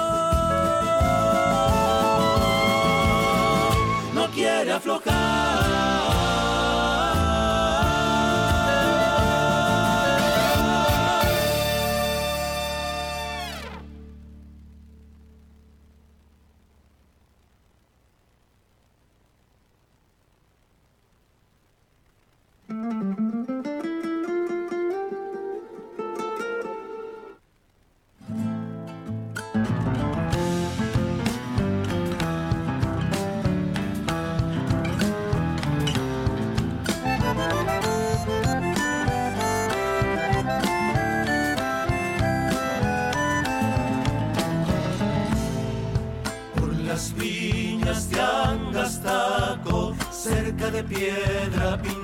No quiere aflojar. De piedra pintada,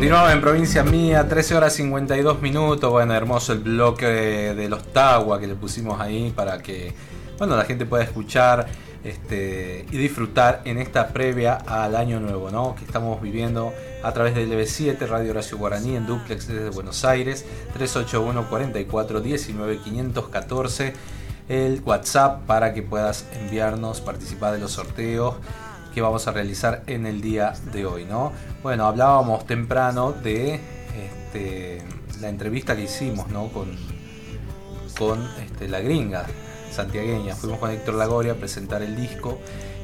Continuamos en provincia mía, 13 horas 52 minutos. Bueno, hermoso el bloque de, los Tagua que le pusimos ahí para que bueno, la gente pueda escuchar este, y disfrutar en esta previa al año nuevo, ¿no? Que estamos viviendo a través del LB7, Radio Horacio Guaraní, en duplex desde Buenos Aires, 381 44 19 514 el WhatsApp para que puedas enviarnos, participar de los sorteos que vamos a realizar en el día de hoy, ¿no? Bueno, hablábamos temprano de este, la entrevista que hicimos, ¿no? Con, con este, la gringa santiagueña. Fuimos con Héctor Lagoria a presentar el disco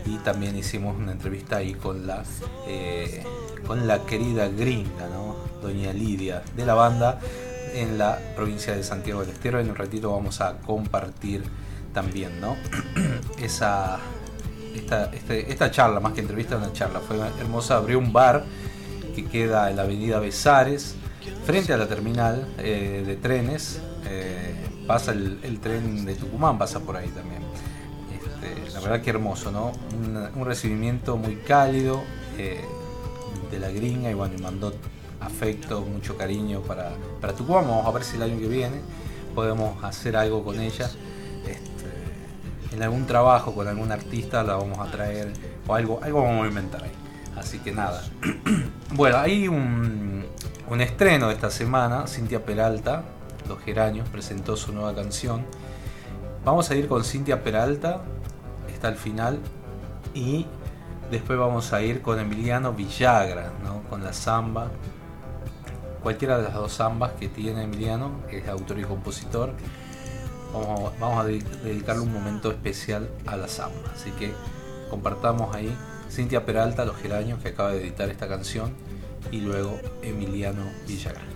y también hicimos una entrevista ahí con la, eh, con la querida gringa, ¿no? Doña Lidia, de la banda en la provincia de Santiago del Estero. En un ratito vamos a compartir también, ¿no? Esa, esta, este, esta charla, más que entrevista, una charla, fue hermosa. Abrió un bar que queda en la avenida Besares, frente a la terminal eh, de trenes. Eh, pasa el, tren de Tucumán, pasa por ahí también. Este, la verdad que hermoso, ¿no? Un, recibimiento muy cálido eh, de la gringa y bueno, mandó afecto, mucho cariño para, para Tucumán. Vamos a ver si el año que viene podemos hacer algo con ella. Este, en algún trabajo con algún artista la vamos a traer o algo, algo vamos a inventar ahí. Así que nada. bueno, hay un, un estreno de esta semana, Cintia Peralta, Los Geranios, presentó su nueva canción. Vamos a ir con Cintia Peralta, está al final, y después vamos a ir con Emiliano Villagra, ¿no? con la samba. Cualquiera de las dos zambas que tiene Emiliano, que es autor y compositor, vamos, a dedicarle un momento especial a la samba. Así que compartamos ahí Cintia Peralta, Los Geranios, que acaba de editar esta canción, y luego Emiliano Villagra.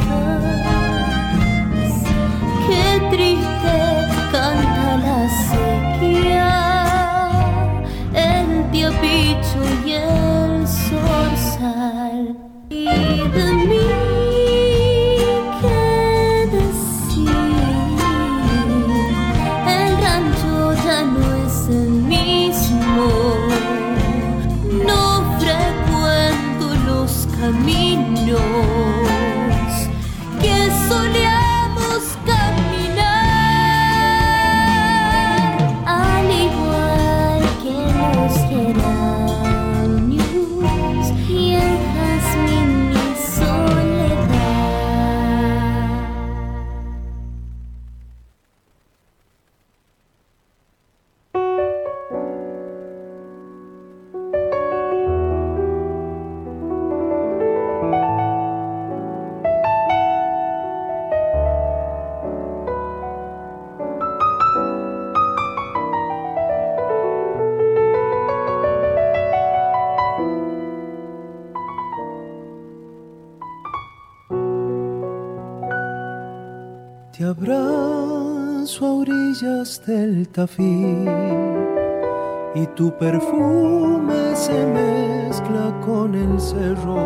Y tu perfume se mezcla con el cerro.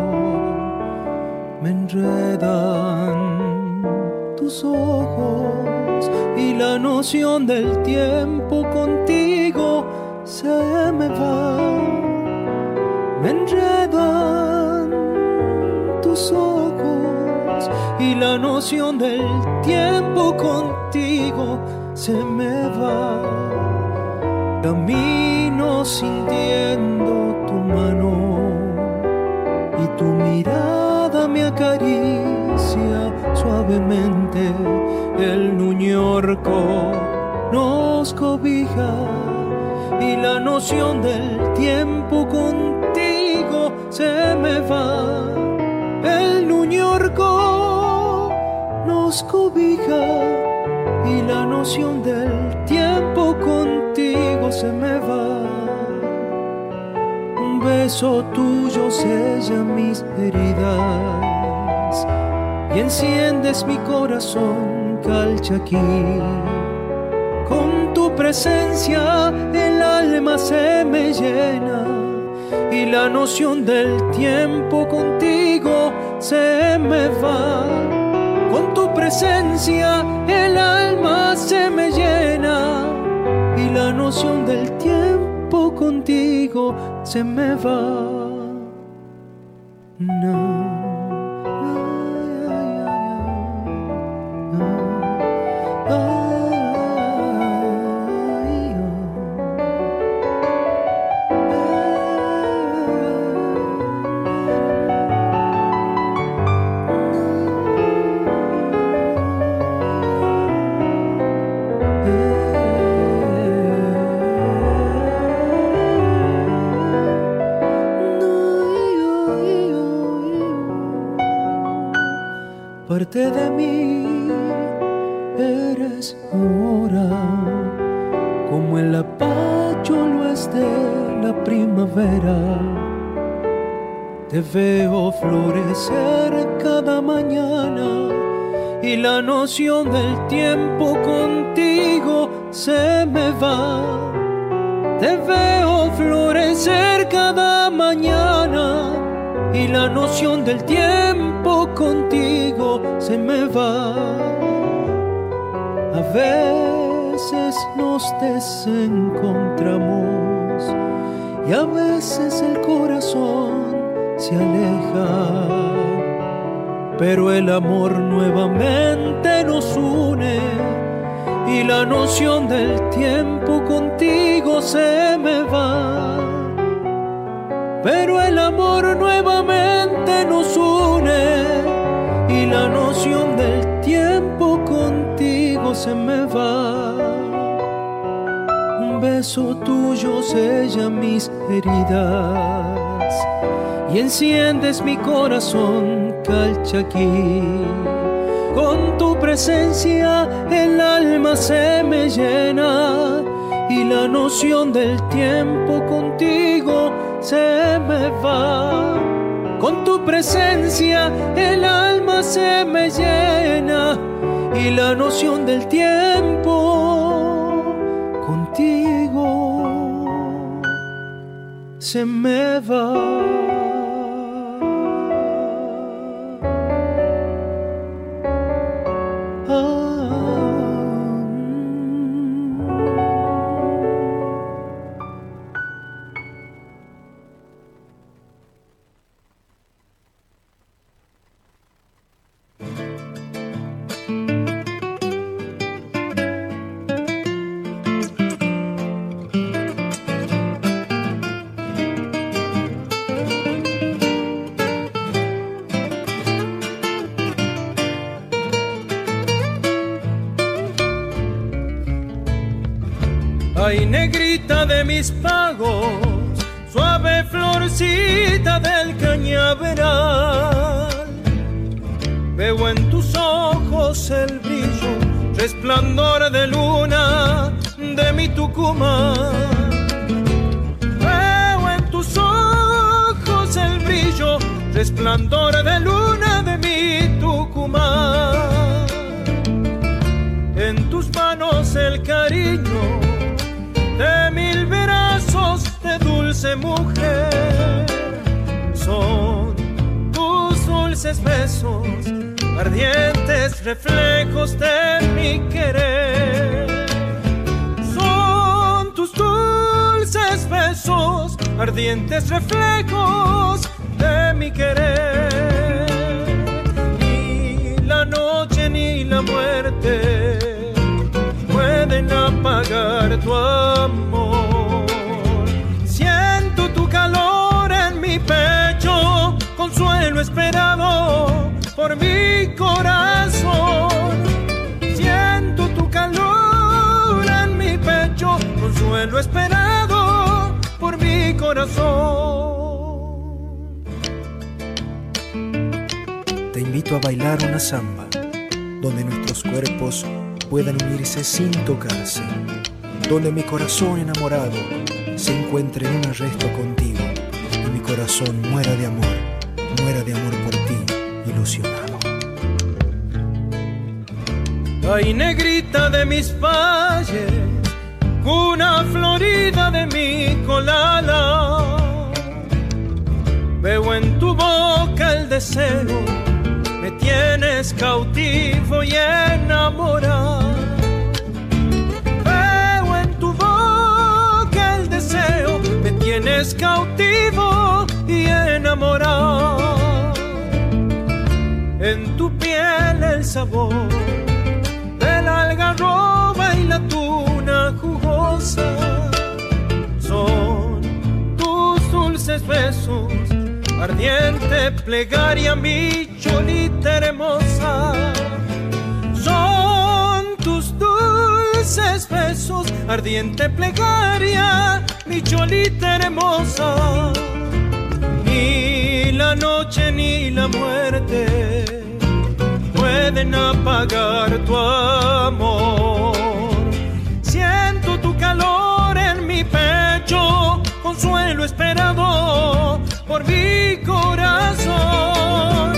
Me enredan tus ojos y la noción del tiempo contigo se me va. Me enredan tus ojos y la noción del tiempo contigo se me va. Camino sintiendo tu mano y tu mirada me acaricia suavemente. El nuñorco nos cobija y la noción del tiempo contigo se me va. El nuñorco nos cobija y la noción del tiempo contigo se me va. Un beso tuyo sella mis heridas y enciendes mi corazón calchaquí. Con tu presencia el alma se me llena y la noción del tiempo contigo se me va. Con tu presencia el alma se me llena y la noción del tiempo contigo se me va. Noción del tiempo contigo se me va. Te veo florecer cada mañana y la noción del tiempo contigo se me va. A veces nos desencontramos y a veces el corazón se aleja. Pero el amor nuevamente nos une y la noción del tiempo contigo se me va. Pero el amor nuevamente nos une y la noción del tiempo contigo se me va. Un beso tuyo sella mis heridas y enciendes mi corazón calchaquí. Con tu presencia el alma se me llena y la noción del tiempo contigo se me va. Con tu presencia el alma se me llena y la noción del tiempo contigo se me va. Mis pagos, suave florcita del cañaveral. Veo en tus ojos el brillo, resplandor de luna de mi Tucumán. Veo en tus ojos el brillo, resplandor de luna Son tus dulces besos, ardientes reflejos de mi querer. Son tus dulces besos, ardientes reflejos de mi querer. Ni la noche ni la muerte pueden apagar tu amor. Consuelo esperado por mi corazón. Siento tu calor en mi pecho, consuelo esperado por mi corazón. Te invito a bailar una samba, donde nuestros cuerpos puedan unirse sin tocarse, donde mi corazón enamorado se encuentre en un arresto contigo y mi corazón muera de amor, muera de amor por ti, ilusionado. Ay, negrita de mis valles, cuna florida de mi colada. Veo en tu boca el deseo, me tienes cautivo y enamorado. Veo en tu boca el deseo, me tienes cautivo y enamorado. Sabor de la algarroba y la tuna jugosa son tus dulces besos, ardiente plegaria, mi cholita hermosa. Son tus dulces besos, ardiente plegaria, mi cholita hermosa. Ni la noche ni la muerte pueden apagar tu amor. Siento tu calor en mi pecho, consuelo esperado por mi corazón.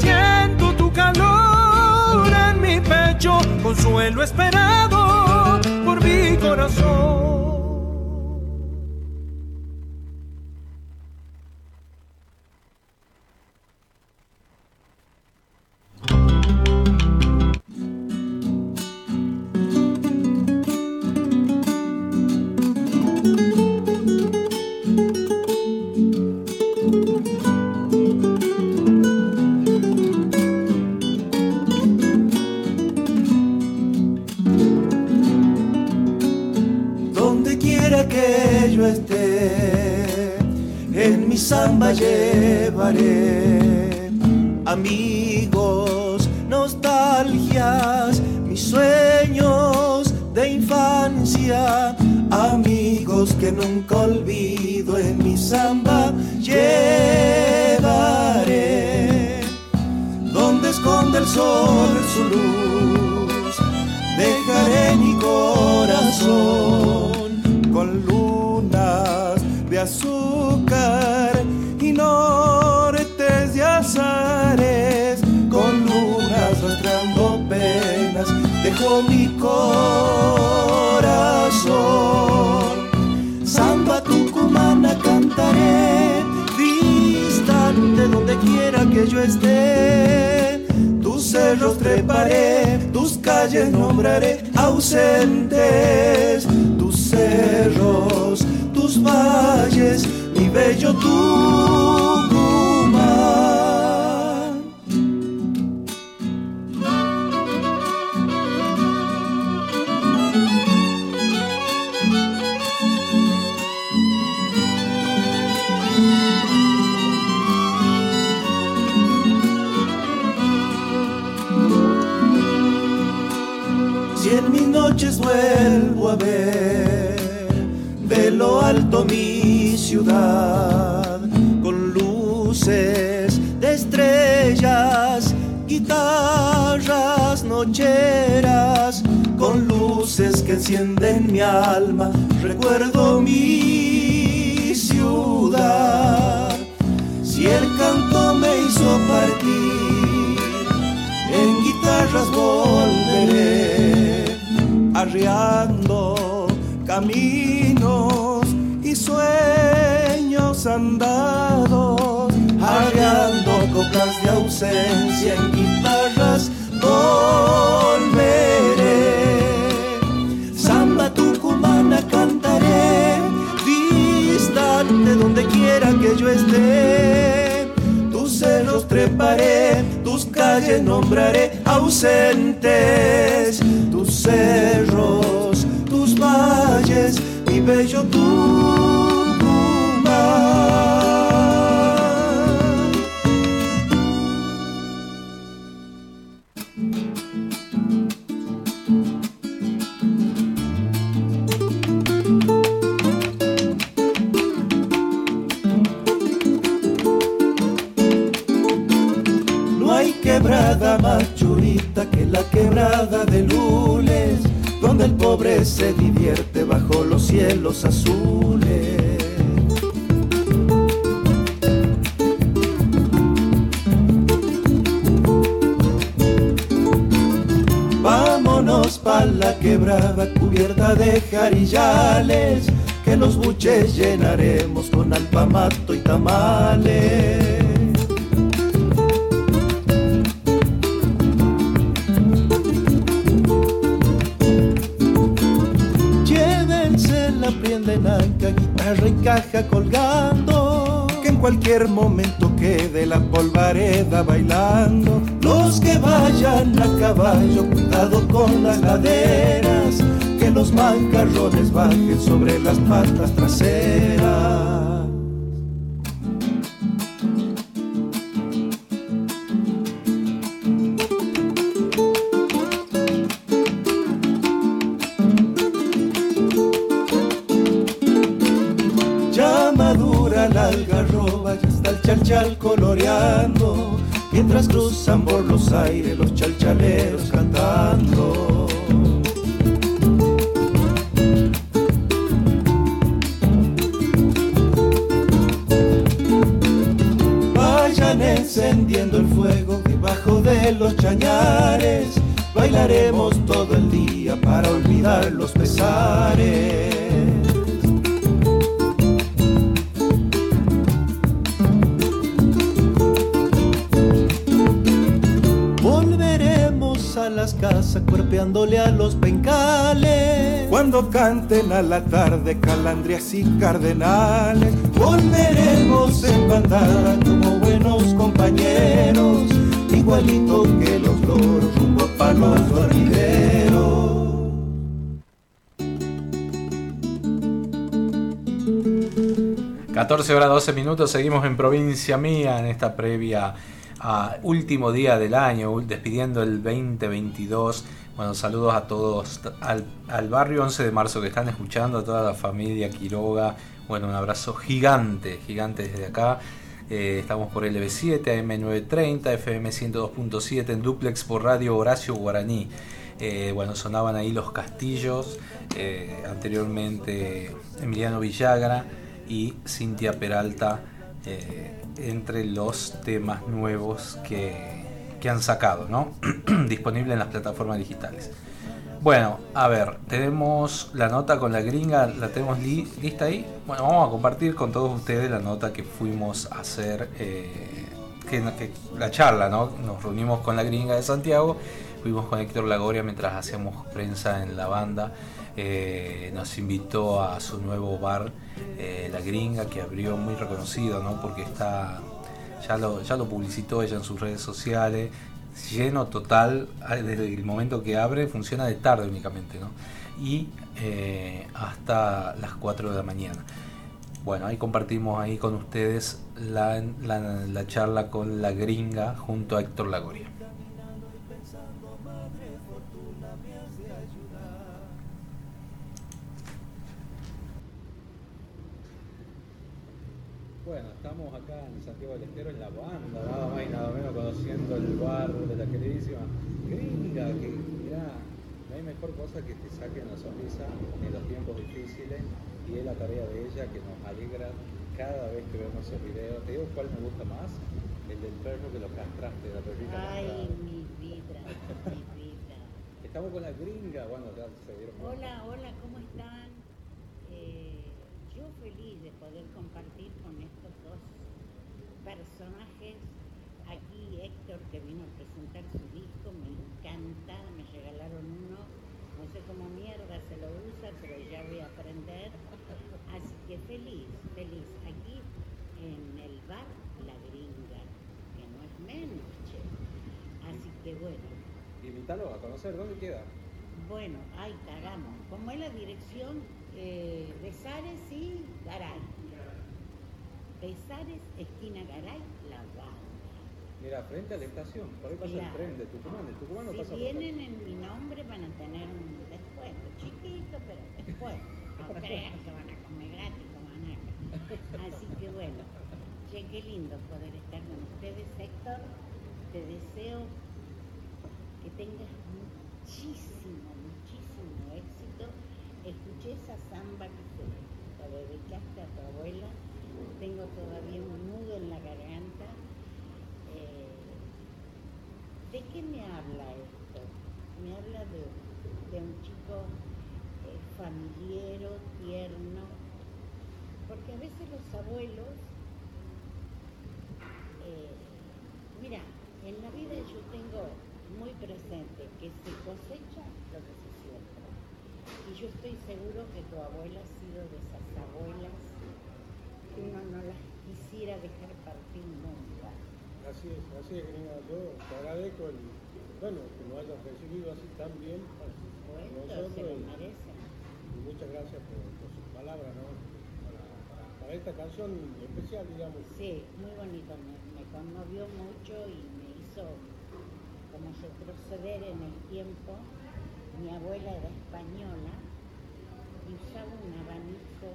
Siento tu calor en mi pecho, consuelo esperado por mi corazón. sobre las patas traseras. 14 horas 12 minutos, seguimos en provincia mía en esta previa a último día del año, despidiendo el 2022. Bueno, saludos a todos, al, al barrio 11 de marzo que están escuchando, a toda la familia Quiroga. Bueno, un abrazo gigante, gigante desde acá. Eh, estamos por LB7, AM930, FM 102.7 en duplex por Radio Horacio Guaraní. Eh, bueno, sonaban ahí los castillos, eh, anteriormente Emiliano Villagra y Cintia Peralta eh, entre los temas nuevos que, que han sacado, ¿no? disponible en las plataformas digitales. Bueno, a ver, tenemos la nota con la gringa, la tenemos li- lista ahí. Bueno, vamos a compartir con todos ustedes la nota que fuimos a hacer, eh, que- la charla, ¿no? Nos reunimos con la gringa de Santiago, fuimos con Héctor Lagoria mientras hacíamos prensa en la banda. Eh, nos invitó a su nuevo bar, eh, La Gringa, que abrió muy reconocido, ¿no? Porque está ya lo, ya lo publicitó ella en sus redes sociales, lleno total, ah, desde el momento que abre, funciona de tarde únicamente, ¿no? Y eh, hasta las 4 de la mañana. Bueno, ahí compartimos ahí con ustedes la, la, la charla con la gringa junto a Héctor Lagoria. Bueno, estamos acá en Santiago del Estero en la banda, nada más y nada menos conociendo el bar de la queridísima gringa, que mirá, no hay mejor cosa que te saquen la sonrisa en los tiempos difíciles y es la tarea de ella que nos alegra cada vez que vemos esos videos. Te digo cuál me gusta más, el del perro que lo castraste, la perrita Ay, castrada. mi vida, mi vida. Estamos con la gringa, bueno, ya se dieron. Hola, hola, ¿cómo están? Feliz de poder compartir con estos dos personajes. Aquí Héctor que vino a presentar su disco, me encanta, me regalaron uno, no sé cómo mierda se lo usa, pero ya voy a aprender. Así que feliz, feliz. Aquí en el bar La Gringa, que no es menos, che. Así que bueno, Invítalo a conocer, ¿dónde queda? bueno, ay, cagamos. ¿Cómo es la dirección? Eh, Besares y Garay. Besares, esquina Garay, La Banda. Mira, frente a la estación, por ahí pasa el tren de Tucumán, de Tucumán no Si pasa por vienen en mi nombre van a tener un descuento, chiquito, pero después. No crean que van a comer gratis como. Así que bueno, che, qué lindo poder estar con ustedes, Héctor. Te deseo que tengas muchísimo. Esa samba que se la dedicaste a tu abuela. Tengo todavía un nudo en la garganta. Eh, ¿De qué me habla esto? Me habla de, de un chico eh, familiero, tierno, porque a veces los abuelos, eh, mira, en la vida yo tengo muy presente que se cosecha lo que se siembra. Y yo estoy seguro que tu abuela ha sido de esas abuelas que uno no las quisiera dejar partir nunca. Así es, así es, Gringa. Yo te agradezco el, bueno, que nos hayas recibido así tan bien a supuesto, se lo merecen. Y muchas gracias por, por sus palabras, ¿no? Para, para- para esta canción especial, digamos. Sí, muy bonito, me, me conmovió mucho y me hizo como retroceder en el tiempo. Mi abuela era española y usaba un abanico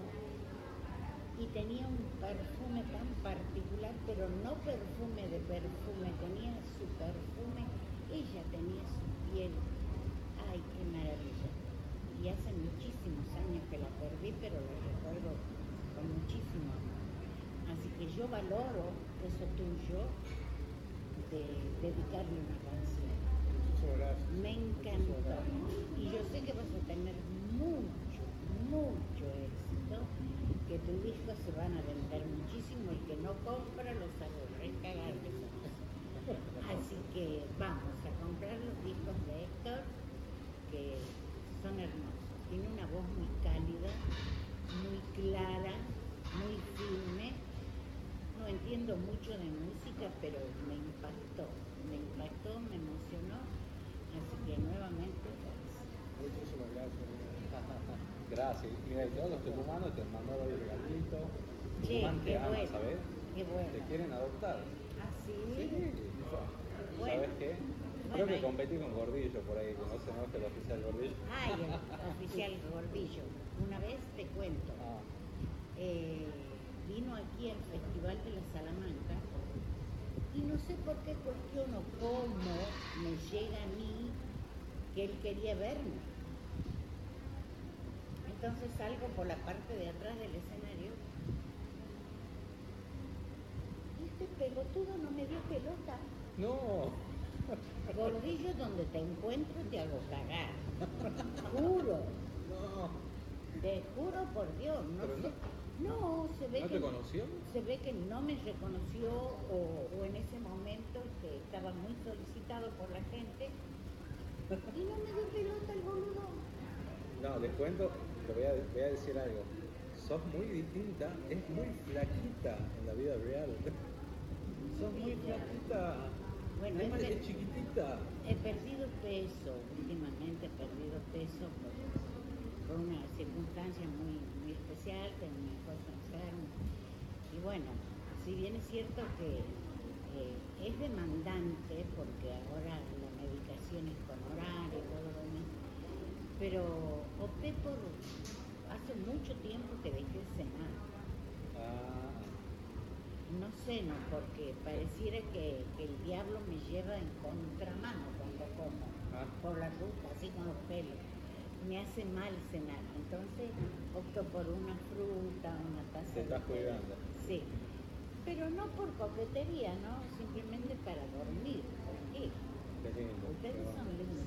y tenía un perfume tan particular, pero no perfume de perfume, tenía su perfume, ella tenía su piel. Ay, qué maravilla. Y hace muchísimos años que la perdí, pero la recuerdo con muchísimo amor. Así que yo valoro eso tuyo de dedicarle una. Me encantó. Y yo sé que vas a tener mucho, mucho éxito, que tus discos se van a vender muchísimo. El que no compra los de feliz. Así que vamos a comprar los discos de Héctor, que son hermosos. Tiene una voz muy cálida, muy clara, muy firme. No entiendo mucho de música, pero me impactó, me impactó, me emocionó. Que nuevamente, Muchísimas gracias. Gracias. Y todos los tucumanos te mandaron el regalito. Che, Tucumán te qué ama, bueno, ¿sabes? qué bueno. Te quieren adoptar. ¿Ah, sí? ¿Sabes Bueno. qué? Bueno, Creo que competí con Gordillo por ahí, enoje el oficial Gordillo. Ay, el oficial Gordillo. Una vez te cuento. Ah. eh, vino aquí al Festival de la Salamanca y no sé por qué cuestión o cómo me llega a mí que él quería verme. Entonces salgo por la parte de atrás del escenario y este pelotudo no me dio pelota. No. Gordillo, donde te encuentro te hago cagar. Juro. No. Te juro por Dios, no Pero sé. No, se ve ¿No que te conoció? se ve que no me reconoció o, o en ese momento que estaba muy solicitado por la gente y no me dio pelota el boludo. No, les cuento, te voy a, voy a decir algo. Sos muy distinta, es muy flaquita en la vida real. Sos muy flaquita. Bueno, es, que- chiquitita. He perdido peso, últimamente he perdido peso por, por una circunstancia muy, muy especial, tengo mi esposo enfermo. Y bueno, si bien es cierto que eh, es demandante, porque ahora la con horario y todo lo demás, pero opté por, hace mucho tiempo que dejé de cenar. Ah, No sé, no, porque pareciera que, que el diablo me lleva en contramano cuando como, Ah. por la ruta, así con los pelos. Me hace mal cenar, entonces opto por una fruta, una taza te estás de cuidando. Sí, pero no por coquetería, ¿no? Simplemente para dormir. Ustedes son lindos.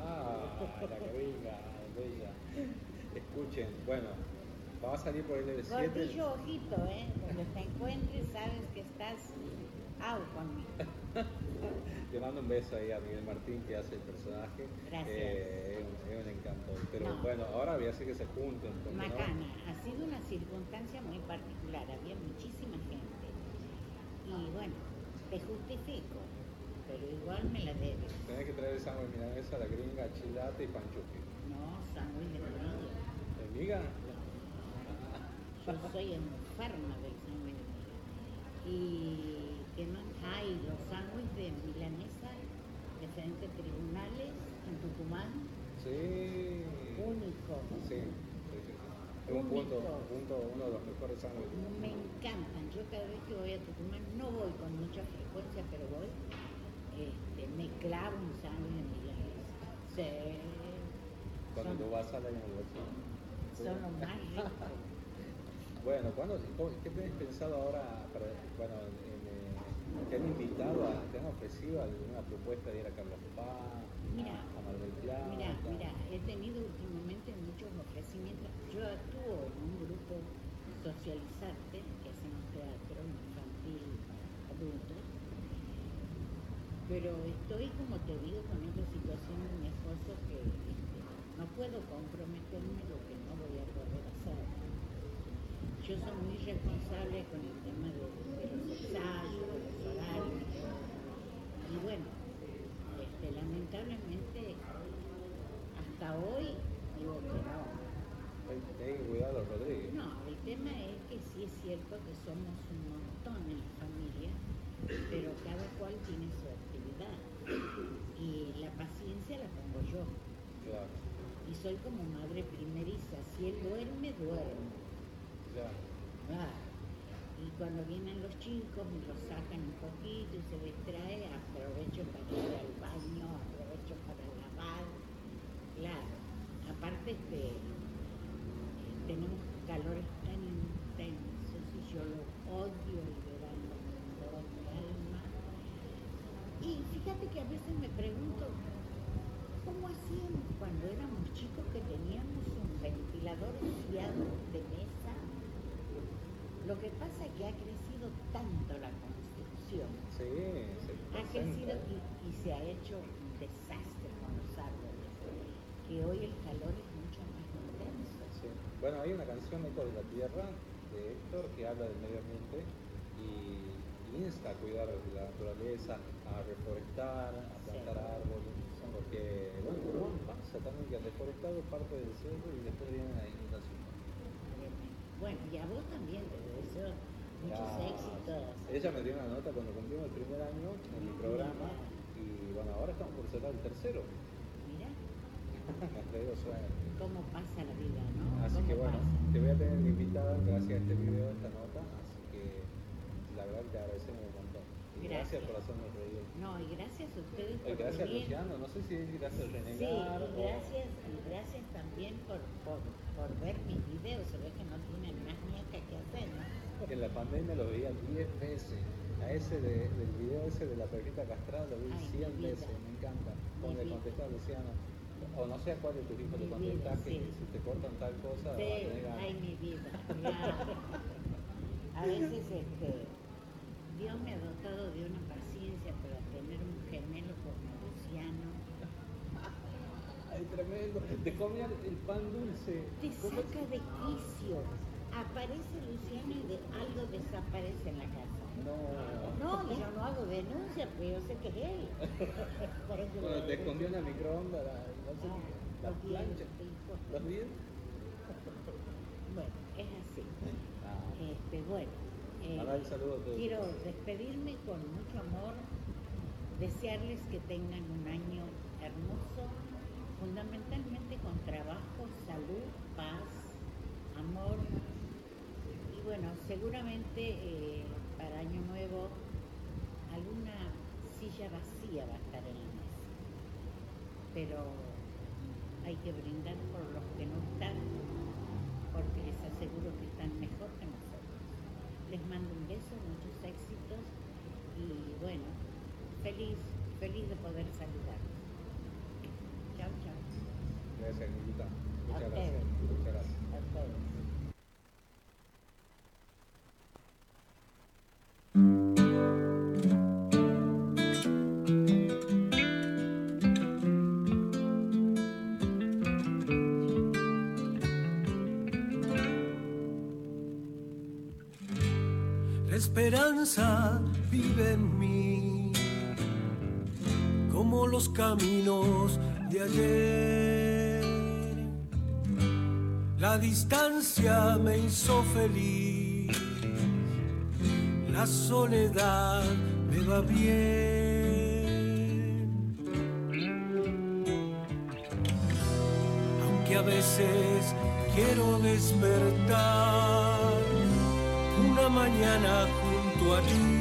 Ah, la que venga, bella. Escuchen, bueno, va a salir por el LB7. Gordillo, ojito, ¿eh? Donde te encuentres sabes que estás out conmigo. Le mando un beso ahí a Miguel Martín que hace el personaje. Gracias. Eh, es, un, es un encanto. Pero No. bueno, ahora voy a hacer que se junten. no- Macana, ha sido una circunstancia muy particular, había muchísima gente. Y bueno, te justifico, pero igual me la debes. Tenés que traer sándwich milanesa, la gringa, chilate y panchuque. No, sándwich de miga. ¿De miga? Yo soy enferma del sándwich de miga. Y que no hay los sándwiches de milanesa, diferentes tribunales en Tucumán, Sí. único. Sí, sí, sí. Es un punto, un punto, uno de los mejores sándwiches. Me encantan. Yo cada vez que voy a Tucumán, no voy con mucha frecuencia, pero voy, este, me clavo un sándwich de milanesa. Sí. Cuando Son- tú vas a la inauguración. Son los más ricos. Bueno, ¿cuándo, ¿qué tienes pensado ahora? Para, bueno, en, eh, ¿te han invitado, a, te han ofrecido alguna propuesta de ir a Carlos Paz, Mira, a Mar del Plata? Mira, mira, he tenido últimamente muchos ofrecimientos. Yo actúo en un grupo socializante que hacemos teatro infantil para adultos. Pero estoy, como te digo, con esta situación de mi esposo que este, no puedo comprometerme lo que no voy a poder hacer. Yo soy muy responsable con el tema de, de los ensayos, de los horarios. Y bueno, este, lamentablemente hasta hoy digo que no. A los Rodríguez. No, el tema es que sí es cierto que somos un montón en la familia, pero cada cual tiene su actividad. Y la paciencia la pongo yo. Claro, Y soy como madre primeriza. Si él duerme, ya. Claro. Y cuando vienen los chicos, me los sacan un poquito y se distrae, aprovecho para ir al baño, aprovecho para lavar. Claro. Aparte, este, eh, tenemos calores tan intensos y yo lo odio el verano con toda mi alma. Y fíjate que a veces me pregunto, ¿cómo hacíamos cuando éramos chicos que teníamos un ventilador fiado de mesa? Lo que pasa es que ha crecido tanto la construcción, Sí, ha crecido y, y se ha hecho un desastre con los árboles, que hoy el calor es mucho más intenso. Sí. Bueno, hay una canción Eco de la Tierra de Héctor que habla del medio ambiente y insta a cuidar la naturaleza, a reforestar, a plantar árboles, porque bueno, pasa también que han deforestado parte del cerro y después viene la inundación. Bueno, y a vos también te deseo muchos Ya, éxitos. Ella me dio una nota cuando cumplimos el primer año en mi programa y bueno, ahora estamos por cerrar el tercero. Mira digo suerte. cómo pasa la vida, ¿no? Así ¿Cómo que bueno, pasa? te voy a tener invitada gracias a este video, a esta nota, así que la verdad te agradecemos un montón. Y gracias, Gracias. por hacernos reír. No, y gracias a ustedes Eh, por gracias venir. Luciano, no sé si es gracias Sí, Renegar y o- gracias, y gracias también por, por, por ver mis videos. Se ve que no tienen más ñaca que hacer, ¿no? En la pandemia lo veía 10 veces. A ese de- del video ese de la perrita castrada lo vi Ay, 100 mi vida. veces, me encanta. Cuando le a Luciano, o no sé a cuál de tus hijos le contestas que sí. si te cortan tal cosa, Sí, va a ay, mi vida. ya. A veces este, Dios me ha dotado de una paciencia para tener un gemelo como Luciano. Ay, tremendo. Te comía el pan dulce. Te saca de quicio. Aparece Luciano y de algo desaparece en la casa. No. No, yo no hago denuncia, pero yo sé que es él. Por eso Bueno, te escondió la microondas, la, no sé, Ah, la los plancha. dientes. ¿Los dientes? Bueno, es así. Ah. Este, bueno, eh, el saludo a todos. quiero despedirme con mucho amor, desearles que tengan un año hermoso, fundamentalmente con trabajo, salud, paz, amor. Y bueno, seguramente eh, para Año Nuevo alguna silla vacía va a estar en la mesa. Pero hay que brindar por los que no están, porque les aseguro que están mejor que nosotros. Les mando un beso, muchos éxitos y bueno, feliz, feliz de poder saludarlos. Chao, chao. Gracias, Niquita. A Muchas esperanza vive en mí, como los caminos de ayer. La distancia me hizo feliz, la soledad me va bien. Aunque a veces quiero despertar una mañana junto a ti.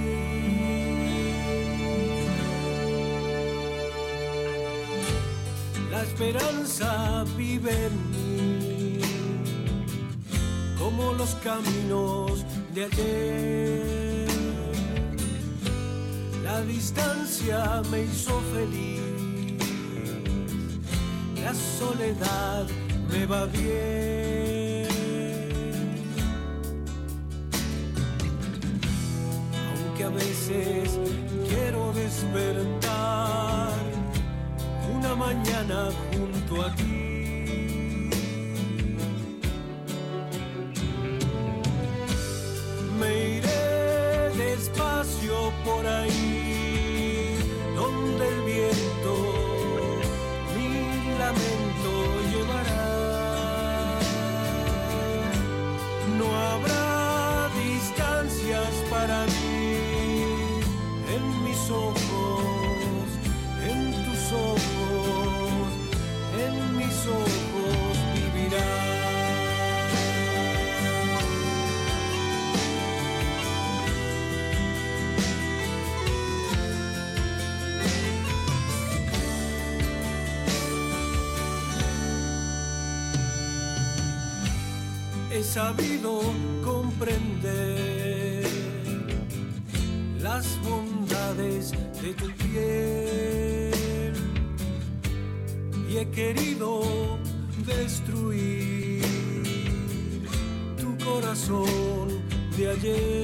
La esperanza vive en mí, como los caminos de ayer. La distancia me hizo feliz, la soledad me va bien. aunque a veces quiero despertar una mañana junto a ti. Por ahí, sabido comprender las bondades de tu piel y he querido destruir tu corazón de ayer.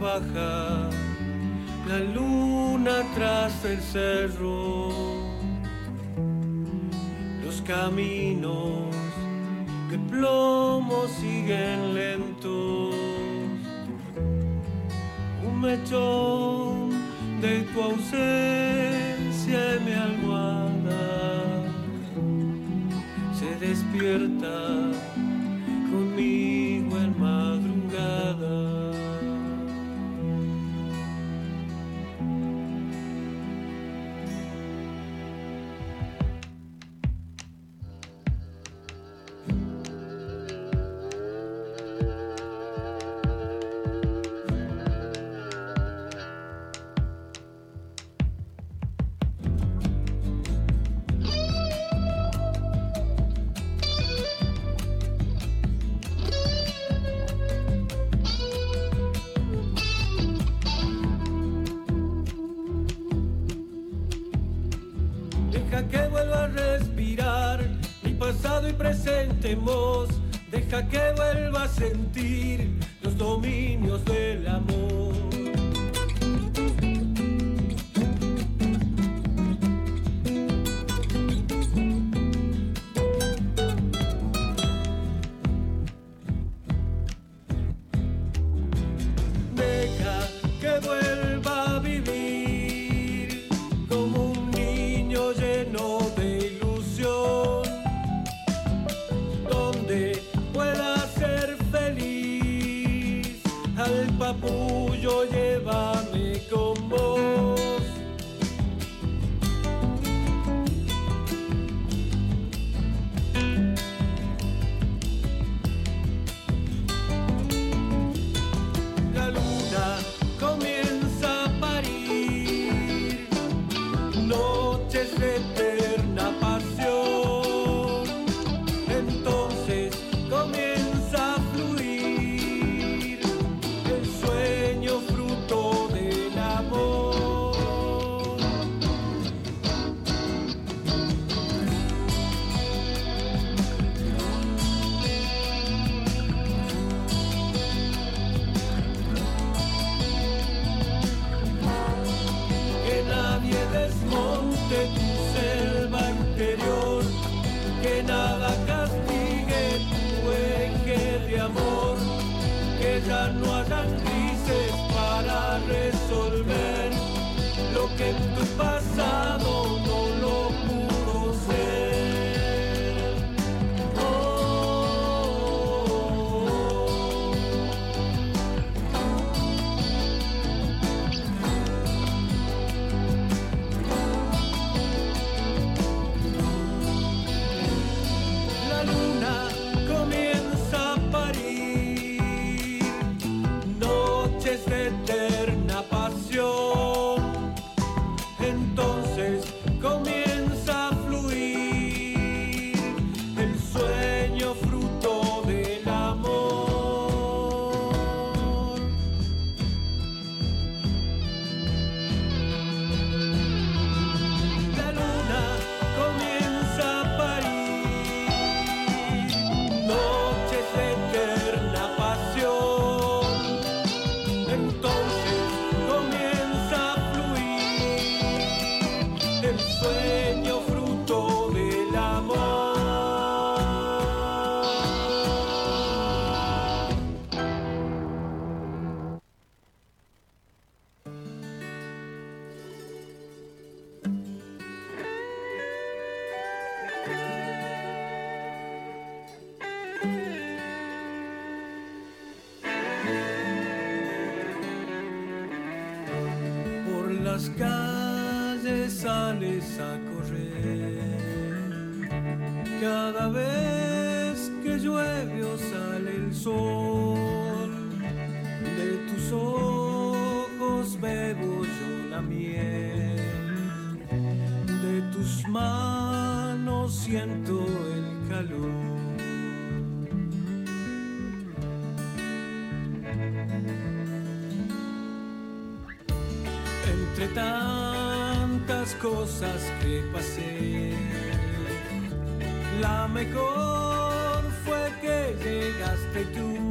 baja la luna tras el cerro, los caminos de plomo siguen deja que vuelva a sentir los dominios del amor. Siento el calor. Entre tantas cosas que pasé, la mejor fue que llegaste tú.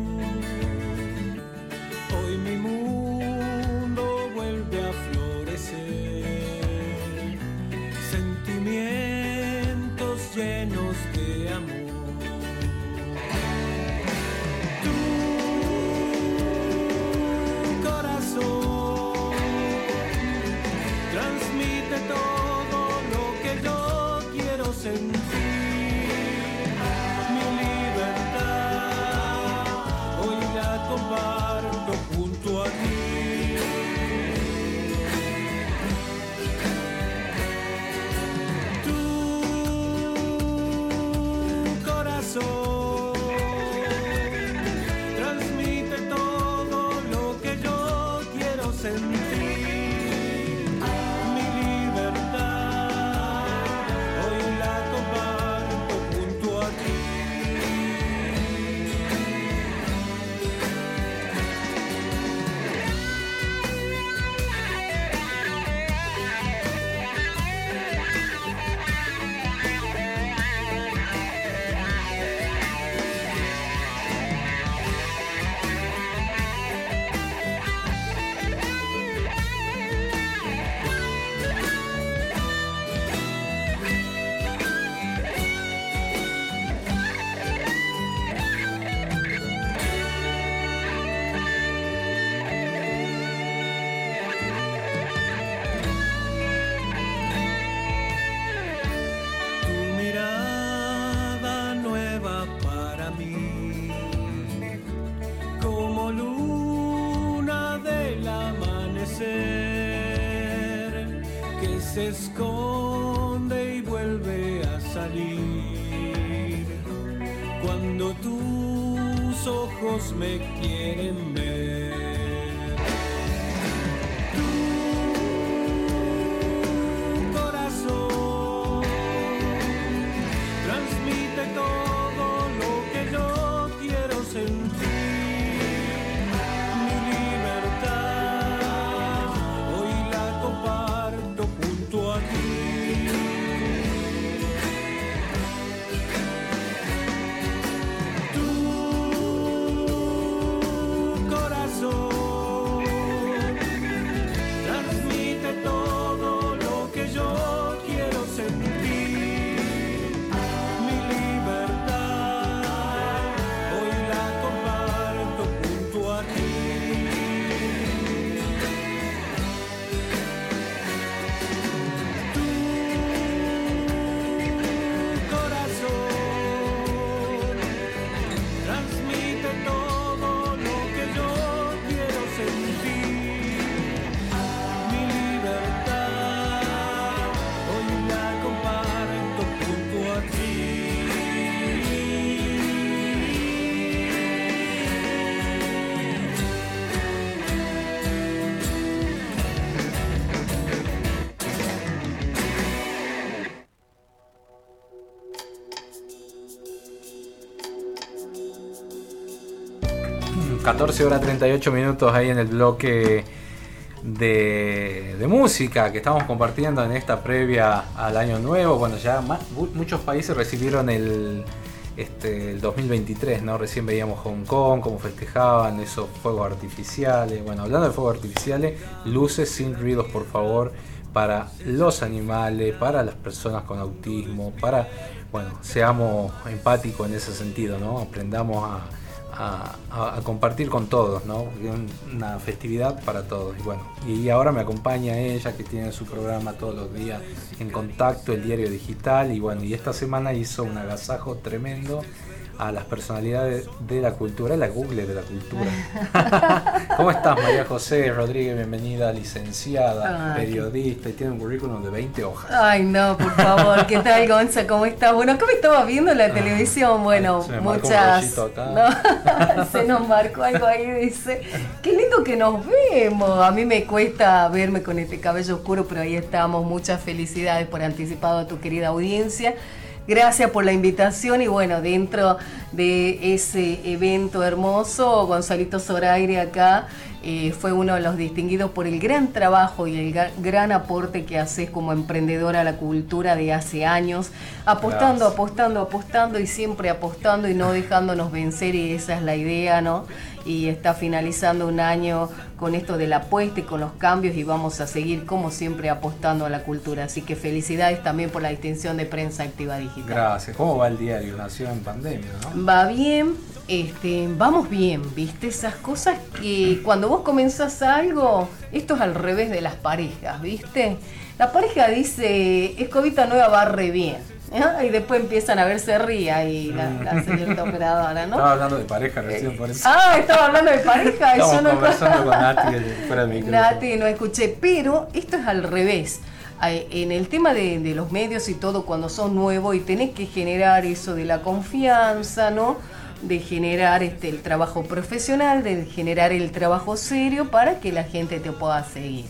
14 horas 38 minutos ahí en el bloque de, música que estamos compartiendo en esta previa al año nuevo. Bueno, ya muchos países recibieron el, este, el 2023, ¿no? Recién veíamos Hong Kong, cómo festejaban esos fuegos artificiales. Bueno, hablando de fuegos artificiales, luces sin ruidos, por favor, para los animales, para las personas con autismo, para, bueno, seamos empáticos en ese sentido, ¿no? Aprendamos a a, compartir con todos, ¿no? Una festividad para todos. Y bueno, y ahora me acompaña ella que tiene su programa todos los días en contacto, el diario digital. Y bueno, y esta semana hizo un agasajo tremendo a las personalidades de la cultura, la Google de la cultura. ¿Cómo estás, María José Rodríguez? Bienvenida, licenciada, Ay. periodista y tiene un currículum de 20 hojas. Ay, no, por favor. ¿Qué tal, Gonza? ¿Cómo estás? Bueno, me estaba viendo la televisión. Bueno, Ah, se me marcó un muchas. rollito acá. No, se nos marcó algo ahí, dice. Qué lindo que nos vemos. A mí me cuesta verme con este cabello oscuro, pero ahí estamos. Muchas felicidades por anticipado a tu querida audiencia. Gracias por la invitación y bueno, dentro de ese evento hermoso, Gonzalito Zoraire acá eh, fue uno de los distinguidos por el gran trabajo y el gran aporte que haces como emprendedora a la cultura de hace años, apostando, Gracias. apostando, apostando y siempre apostando y no dejándonos vencer y esa es la idea, ¿no? Y está finalizando un año con esto de la apuesta y con los cambios y vamos a seguir como siempre apostando a la cultura. Así que felicidades también por la distinción de prensa activa digital. Gracias. ¿Cómo va el diario? Nació en pandemia, ¿no? Va bien, este, vamos bien, ¿viste? Esas cosas que cuando vos comenzás algo, esto es al revés de las parejas, ¿viste? La pareja dice, escobita nueva va re bien. ¿Eh? Y después empiezan a verse ría y la, la señorita operadora, ¿no? Estaba hablando de pareja recién por eso. Ah, estaba hablando de pareja. yo Estamos no conversando con Nati eh, fuera del micrófono. Nati, no escuché, pero esto es al revés. En el tema de, de los medios y todo, cuando sos nuevo y tenés que generar eso de la confianza, ¿no? De generar este, el trabajo profesional, de generar el trabajo serio para que la gente te pueda seguir.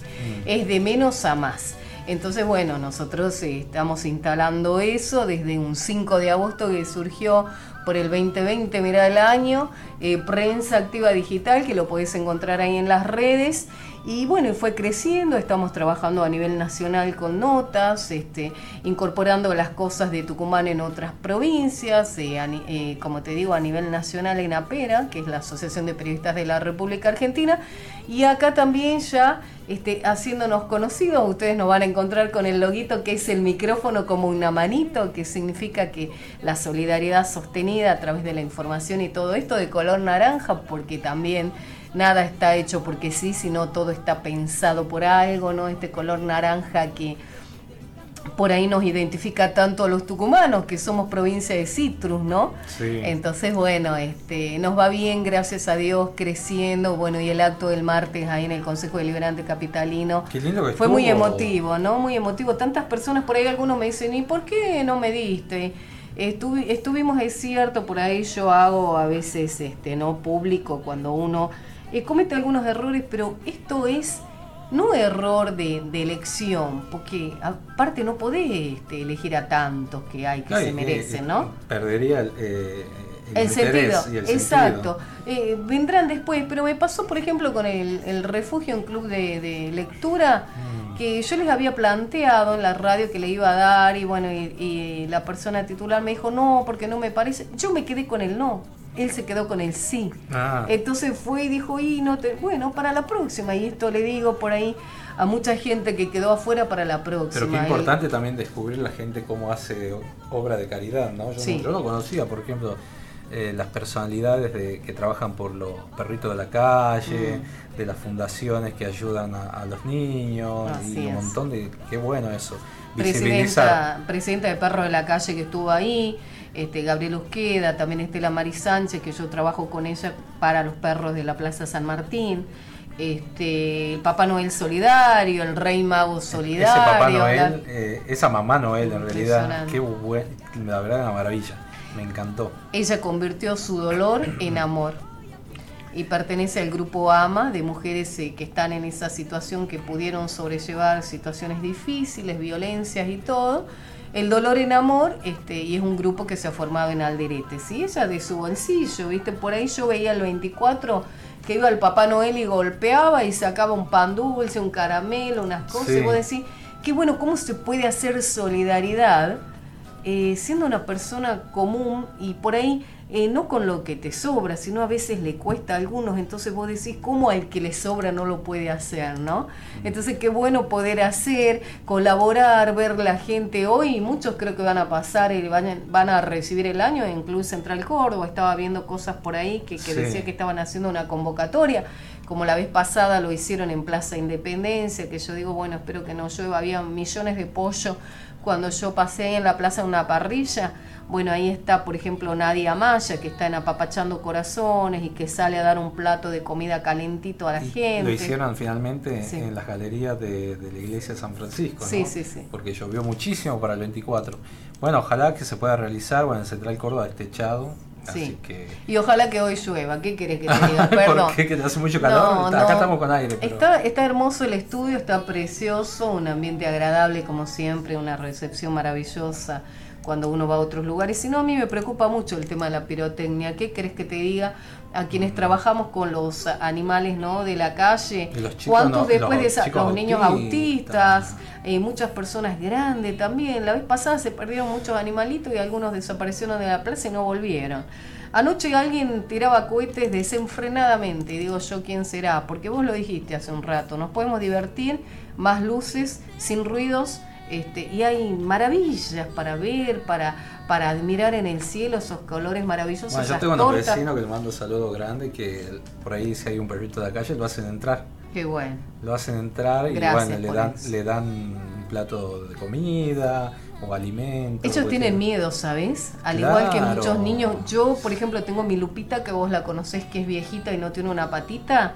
Es de menos a más. Entonces, bueno, nosotros eh, estamos instalando eso desde un 5 de agosto que surgió por el 2020, mira el año, eh, Prensa Activa Digital, que lo podés encontrar ahí en las redes. Y bueno, fue creciendo, estamos trabajando a nivel nacional con notas, este, incorporando las cosas de Tucumán en otras provincias, eh, eh, como te digo, a nivel nacional en APERA, que es la Asociación de Periodistas de la República Argentina, y acá también ya este, haciéndonos conocidos, ustedes nos van a encontrar con el loguito que es el micrófono como una manito, que significa que la solidaridad sostenida a través de la información y todo esto de color naranja, porque también nada está hecho porque sí, sino todo está pensado por algo, ¿no? Este color naranja que por ahí nos identifica tanto a los tucumanos, que somos provincia de citrus, ¿no? Sí. Entonces, bueno, este, nos va bien, gracias a Dios, creciendo. Bueno, y el acto del martes ahí en el Consejo Deliberante Capitalino Qué lindo que fue muy emotivo, ¿no? Muy emotivo. Tantas personas, por ahí algunos me dicen, ¿y por qué no me diste? Estuvi- estuvimos, es cierto, por ahí yo hago a veces, este, no público, cuando uno eh, comete algunos errores, pero esto es no error de, de elección, porque aparte no podés este, elegir a tantos que hay que No, se merecen, ¿no? Perdería el, eh, el El sentido, y el exacto. Eh, vendrán después, pero me pasó, por ejemplo, con el, el refugio en club de, de lectura, Mm. que yo les había planteado en la radio que le iba a dar, y bueno, y, y la persona titular me dijo, no, porque no me parece. Yo me quedé con el no, él se quedó con el sí. Ah. Entonces fue y dijo, y no te, bueno, para la próxima, y esto le digo por ahí a mucha gente que quedó afuera para la próxima. Pero qué Y- importante también descubrir la gente cómo hace obra de caridad, ¿no? Yo, Sí. no, yo no conocía, por ejemplo, eh, las personalidades de, que trabajan por los perritos de la calle, Mm. de las fundaciones que ayudan a, a los niños Así y un es. montón de... Qué bueno eso. Presidenta, presidenta de Perro de la Calle que estuvo ahí, este, Gabriel Usqueda, también Estela Mari Sánchez, que yo trabajo con ella para los perros de la Plaza San Martín, este, el Papá Noel Solidario, el Rey Mago Solidario. Ese Papá la- Noel, eh, esa Mamá Noel en realidad, qué buen, la verdad una maravilla, me encantó. Ella convirtió su dolor en amor y pertenece al grupo AMA de mujeres eh, que están en esa situación, que pudieron sobrellevar situaciones difíciles, violencias y todo. El dolor en amor, este, y es un grupo que se ha formado en Alderete, ¿sí? Ella de su bolsillo, ¿viste? Por ahí yo veía el 24 que iba el Papá Noel y golpeaba y sacaba un pan dulce, un caramelo, unas cosas, Sí. y vos decís, qué bueno, ¿cómo se puede hacer solidaridad eh, siendo una persona común y por ahí eh, no con lo que te sobra, sino a veces le cuesta a algunos, entonces vos decís, ¿cómo al que le sobra no lo puede hacer, no? Entonces qué bueno poder hacer, colaborar, ver la gente. Hoy, muchos creo que van a pasar y van, van a recibir el año en Club Central Córdoba, estaba viendo cosas por ahí que, que Sí. decía que estaban haciendo una convocatoria. Como la vez pasada lo hicieron en Plaza Independencia, que yo digo, bueno, espero que no llueva, había millones de pollo cuando yo pasé en la plaza una parrilla. Bueno, ahí está, por ejemplo, Nadia Maya, que está en Apapachando Corazones y que sale a dar un plato de comida calentito a la gente. Lo hicieron finalmente Sí. en las galerías de, de la iglesia de San Francisco, ¿no? Sí, sí, sí. Porque llovió muchísimo para el 24. Bueno, ojalá que se pueda realizar, bueno, en Central Córdoba es techado, así Sí. que... Y ojalá que hoy llueva. ¿Qué querés que te diga? Perdón. ¿Por qué? ¿Que te hace mucho calor? No, Acá no. estamos con aire, pero... Está, está hermoso el estudio, está precioso, un ambiente agradable como siempre, una recepción maravillosa cuando uno va a otros lugares. Si no, a mí me preocupa mucho el tema de la pirotecnia. ¿Qué querés que te diga? A quienes trabajamos con los animales ¿no? de la calle, los chicos ¿cuántos no- después los de esa- los niños autistas. autistas, eh, muchas personas grandes también? La vez pasada se perdieron muchos animalitos y algunos desaparecieron de la plaza y no volvieron. Anoche alguien tiraba cohetes desenfrenadamente, digo yo quién será, porque vos lo dijiste hace un rato, nos podemos divertir, más luces, sin ruidos, este, y hay maravillas para ver, para, para admirar en el cielo esos colores maravillosos, Bueno, yo tengo tortas. vecinos que le mando un saludo grande que por ahí si hay un perrito de la calle lo hacen entrar. Qué bueno. Lo hacen entrar y Gracias bueno, le dan, eso. le dan un plato de comida o alimento. Ellos tienen miedo, ¿sabes? Al igual que muchos niños. Yo, por ejemplo, tengo mi Lupita, que vos la conocés, que es viejita y no tiene una patita,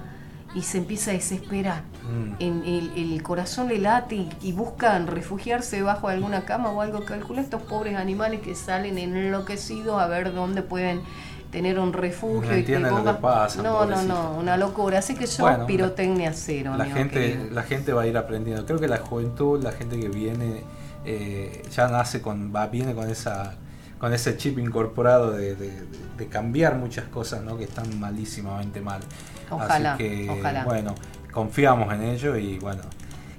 y se empieza a desesperar. Mm. En el, el corazón le late y, y buscan refugiarse debajo de alguna cama o algo. Calcula estos pobres animales que salen enloquecidos a ver dónde pueden tener un refugio. No y lo que pasa, No, no, pobrecito. no, una locura. Así que yo Bueno, pirotecnia cero, La amigo gente, querido. la gente va a ir aprendiendo. Creo que la juventud, la gente que viene, eh, ya nace con, va, viene con esa con ese chip incorporado de- de cambiar muchas cosas ¿no? que están malísimamente mal. Ojalá, Así que, ojalá. bueno, confiamos en ello y bueno.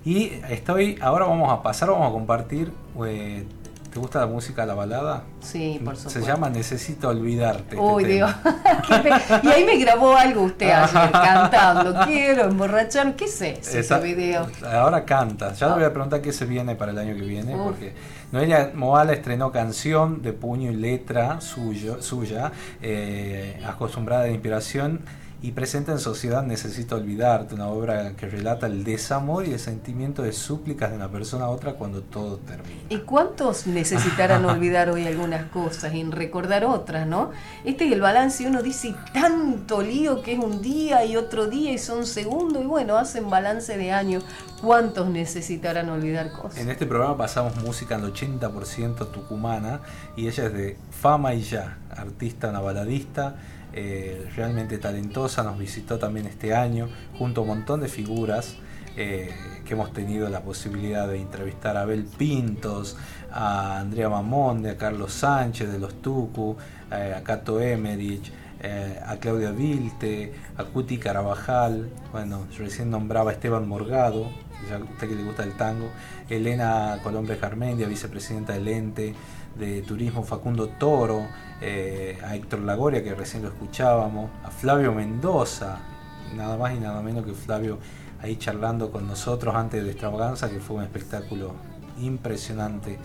Y estoy, ahora vamos a pasar, vamos a compartir. eh, ¿Te gusta la música, la balada? Sí, por Se supuesto. llama Necesito Olvidarte. este Uy. Dios. Y ahí me grabó algo usted ayer cantando. Quiero emborrachar. ¿Qué es ese, Esa- ese video? Ahora canta. Ya le voy a preguntar qué se viene para el año que viene, Uf. porque Noelia Moala estrenó canción de puño y letra suyo, suya, eh, acostumbrada de inspiración, y presenta en Sociedad Necesito Olvidarte, una obra que relata el desamor y el sentimiento de súplicas de una persona a otra cuando todo termina. ¿Y cuántos necesitarán olvidar hoy algunas cosas y recordar otras, no? Este es el balance uno dice "Y tanto lío que es un día y otro día y son segundos y bueno, hacen balance de año. ¿Cuántos necesitarán olvidar cosas? En este programa pasamos música al 80% tucumana y ella es de Fama y Ya, artista, una baladista, eh, realmente talentosa, nos visitó también este año junto a un montón de figuras eh, que hemos tenido la posibilidad de entrevistar a Abel Pintos, a Andrea Mamonde, a Carlos Sánchez de los Tucu, eh, a Cato Emerich, a Claudia Vilte, a Cuti Carabajal, bueno, yo recién nombraba a Esteban Morgado, ya usted que le gusta el tango, Elena Colombre Jarmendia, vicepresidenta del ente de turismo Facundo Toro, eh, a Héctor Lagoria, que recién lo escuchábamos, a Flavio Mendoza, nada más y nada menos que Flavio ahí charlando con nosotros antes de Extravaganza, que fue un espectáculo impresionante,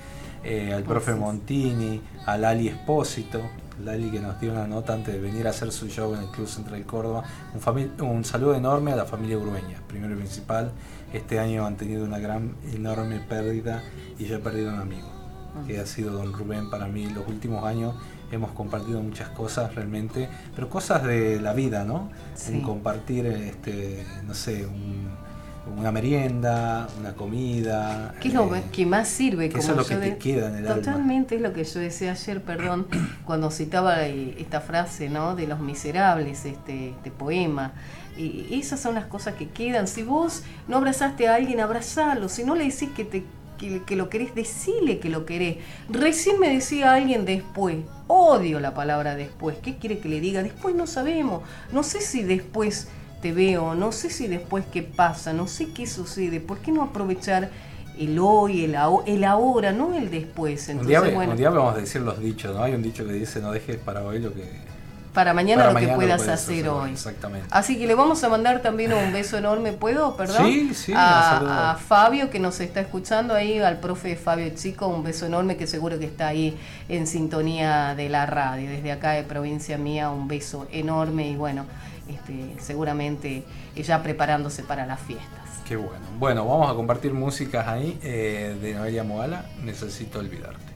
eh, al profe. Montini, a Lali Espósito, Lali que nos dio una nota antes de venir a hacer su show en el Club Central Córdoba. Un saludo enorme a la familia Urueña, primero y principal. Este año han tenido una gran, enorme pérdida y yo he perdido un amigo, que ha sido don Rubén para mí. Los últimos años hemos compartido muchas cosas realmente, pero cosas de la vida, ¿no? Sí. Un compartir, este, no sé, un- una merienda, una comida. ¿Qué es lo eh, que más sirve? que eso como es lo que te queda en el alma. Totalmente es lo que yo decía ayer, perdón, cuando citaba esta frase, ¿no? De los miserables, este, este poema. Y esas son las cosas que quedan. Si vos no abrazaste a alguien, abrazalo. Si no le decís que te que, que lo querés, decile que lo querés. Recién me decía alguien después, odio la palabra después. ¿Qué quiere que le diga? Después no sabemos. No sé si después te veo, no sé si después qué pasa, no sé qué sucede. ¿Por qué no aprovechar el hoy, el, el ahora, no el después? Un Entonces, día, bueno, un día vamos a decir los dichos, ¿no? Hay un dicho que dice no dejes para hoy lo que para mañana para lo que puedas hacer, hoy. Exactamente. Así que le vamos a mandar también un beso enorme, ¿puedo? Perdón. Sí, sí, a, a, Fabio que nos está escuchando ahí, al profe Fabio Chico, un beso enorme que seguro que está ahí en sintonía de la radio. Desde acá de provincia mía, un beso enorme y bueno, este, seguramente ya preparándose para las fiestas. Qué bueno. Bueno, vamos a compartir músicas ahí eh, de Noelia Moala, Necesito Olvidarte.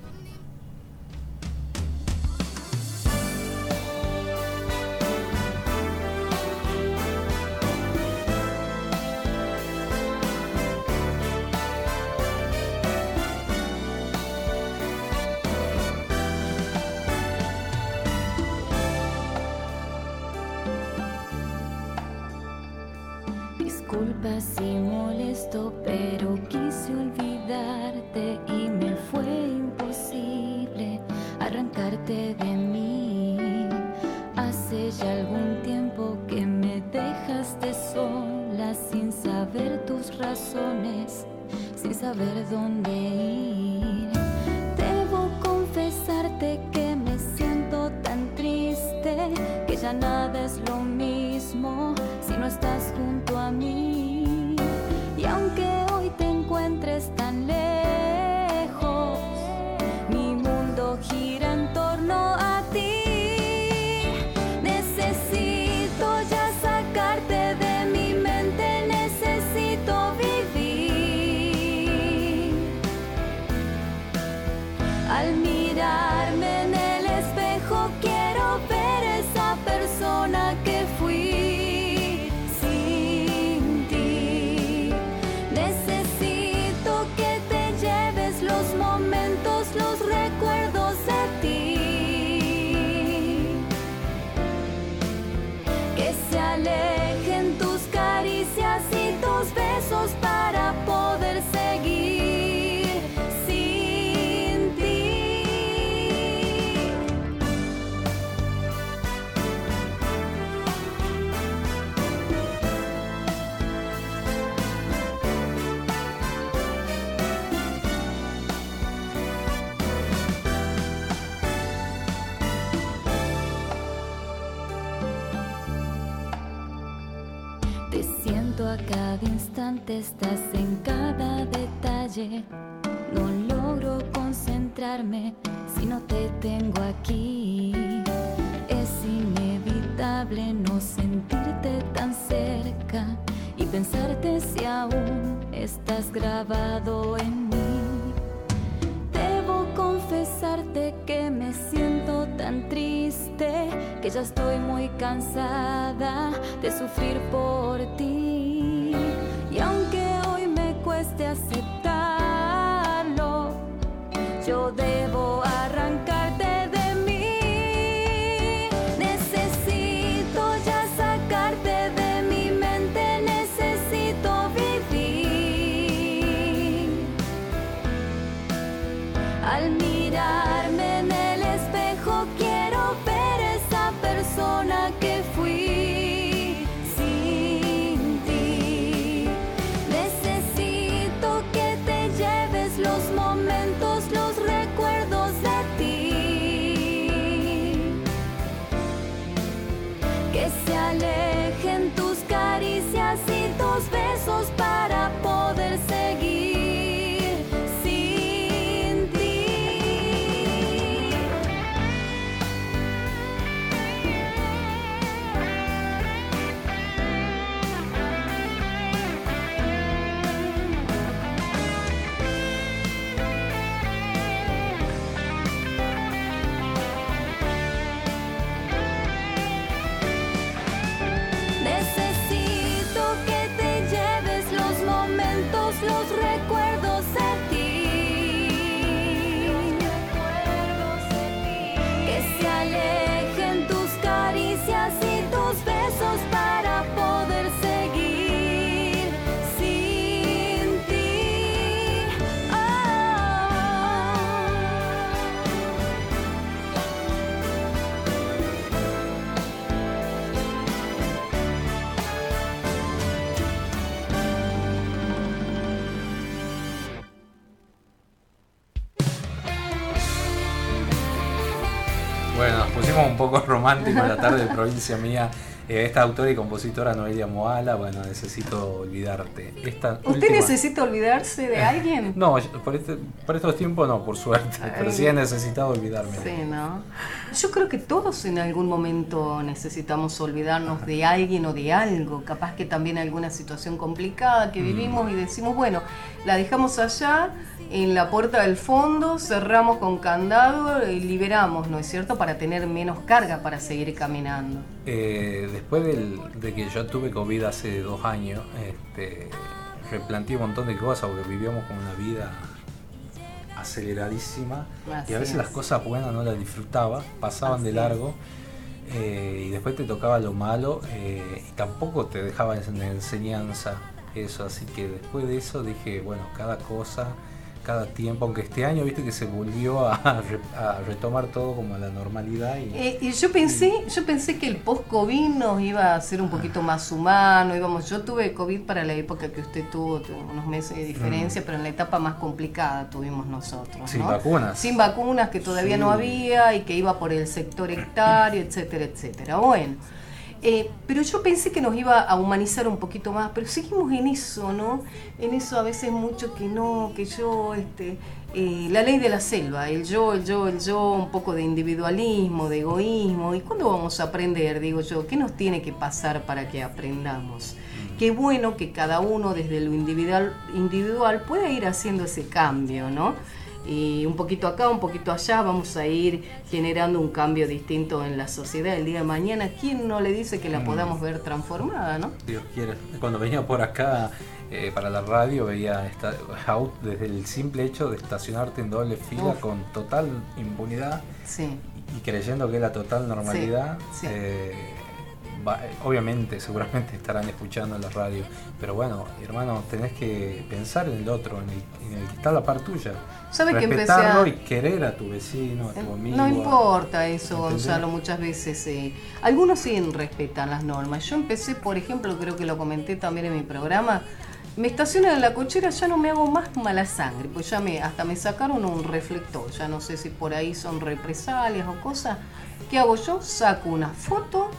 constante estás en cada detalle. No logro concentrarme si no te tengo aquí. Es inevitable no sentirte tan cerca y pensarte si aún estás grabado en mí. Debo confesarte que me siento tan triste, que ya estoy muy cansada de sufrir por ti. Y aunque hoy me cueste aceptarlo, yo debo poco romántico en la tarde de provincia mía. Eh, esta autora y compositora Noelia Moala, bueno, necesito olvidarte. Esta ¿Usted última... necesita olvidarse de eh, alguien? no, este, por, estos tiempos no, por suerte, pero sí he necesitado olvidarme. Yo creo que todos en algún momento necesitamos olvidarnos de alguien o de algo, capaz que también alguna situación complicada que mm. vivimos mm. y decimos, bueno, la dejamos allá en la puerta del fondo, cerramos con candado y liberamos, ¿no es cierto? Para tener menos carga para seguir caminando. Eh, después del- de que yo tuve COVID hace dos años, este, replanteé un montón de cosas porque vivíamos con una vida aceleradísima Así y a veces es. las cosas buenas no las disfrutaba, pasaban de largo eh, y después te tocaba lo malo eh, y tampoco te dejaba en enseñanza eso, así que después de eso dije, bueno, cada cosa, cada tiempo, aunque este año viste que se volvió a, re- a retomar todo como a la normalidad y Eh, y yo pensé, yo pensé que el post-COVID nos iba a hacer un poquito más humano. Íbamos, yo tuve COVID para la época que usted tuvo, tuvo unos meses de diferencia, pero en la etapa más complicada tuvimos nosotros. Mm. Sin ¿no? vacunas. Sin vacunas que todavía Sí. no había y que iba por el sector hectario, etcétera, etcétera. Bueno. Eh, pero yo pensé que nos iba a humanizar un poquito más, pero seguimos en eso, ¿no? En eso a veces mucho que no, que yo, este, eh, la ley de la selva, el yo, el yo, el yo, un poco de individualismo, de egoísmo. ¿Y cuándo vamos a aprender? Digo yo, ¿qué nos tiene que pasar para que aprendamos? Qué bueno que cada uno desde lo individual, individual pueda ir haciendo ese cambio, ¿no? Y un poquito acá, un poquito allá, vamos a ir generando un cambio distinto en la sociedad el día de mañana. ¿Quién no le dice que la Mm. podamos ver transformada, no? Dios quiere. Cuando venía por acá eh, para la radio veía esta, out desde el simple hecho de estacionarte en doble fila Uf. con total impunidad Sí. y creyendo que es la total normalidad. sí. eh, va- obviamente, seguramente estarán escuchando en la radio, pero bueno, hermano, tenés que pensar en el otro, en el, en el que está a la par tuya. ¿Sabe que empecé a- y querer a tu vecino, a tu amigo. No importa eso, ¿entendés? Gonzalo, muchas veces. eh, algunos sí respetan las normas. Yo empecé, por ejemplo, creo que lo comenté también en mi programa, me estacionan en la cochera, ya no me hago más mala sangre, pues ya me, hasta me sacaron un reflector, ya no sé si por ahí son represalias o cosas. ¿Qué hago yo? Saco una foto.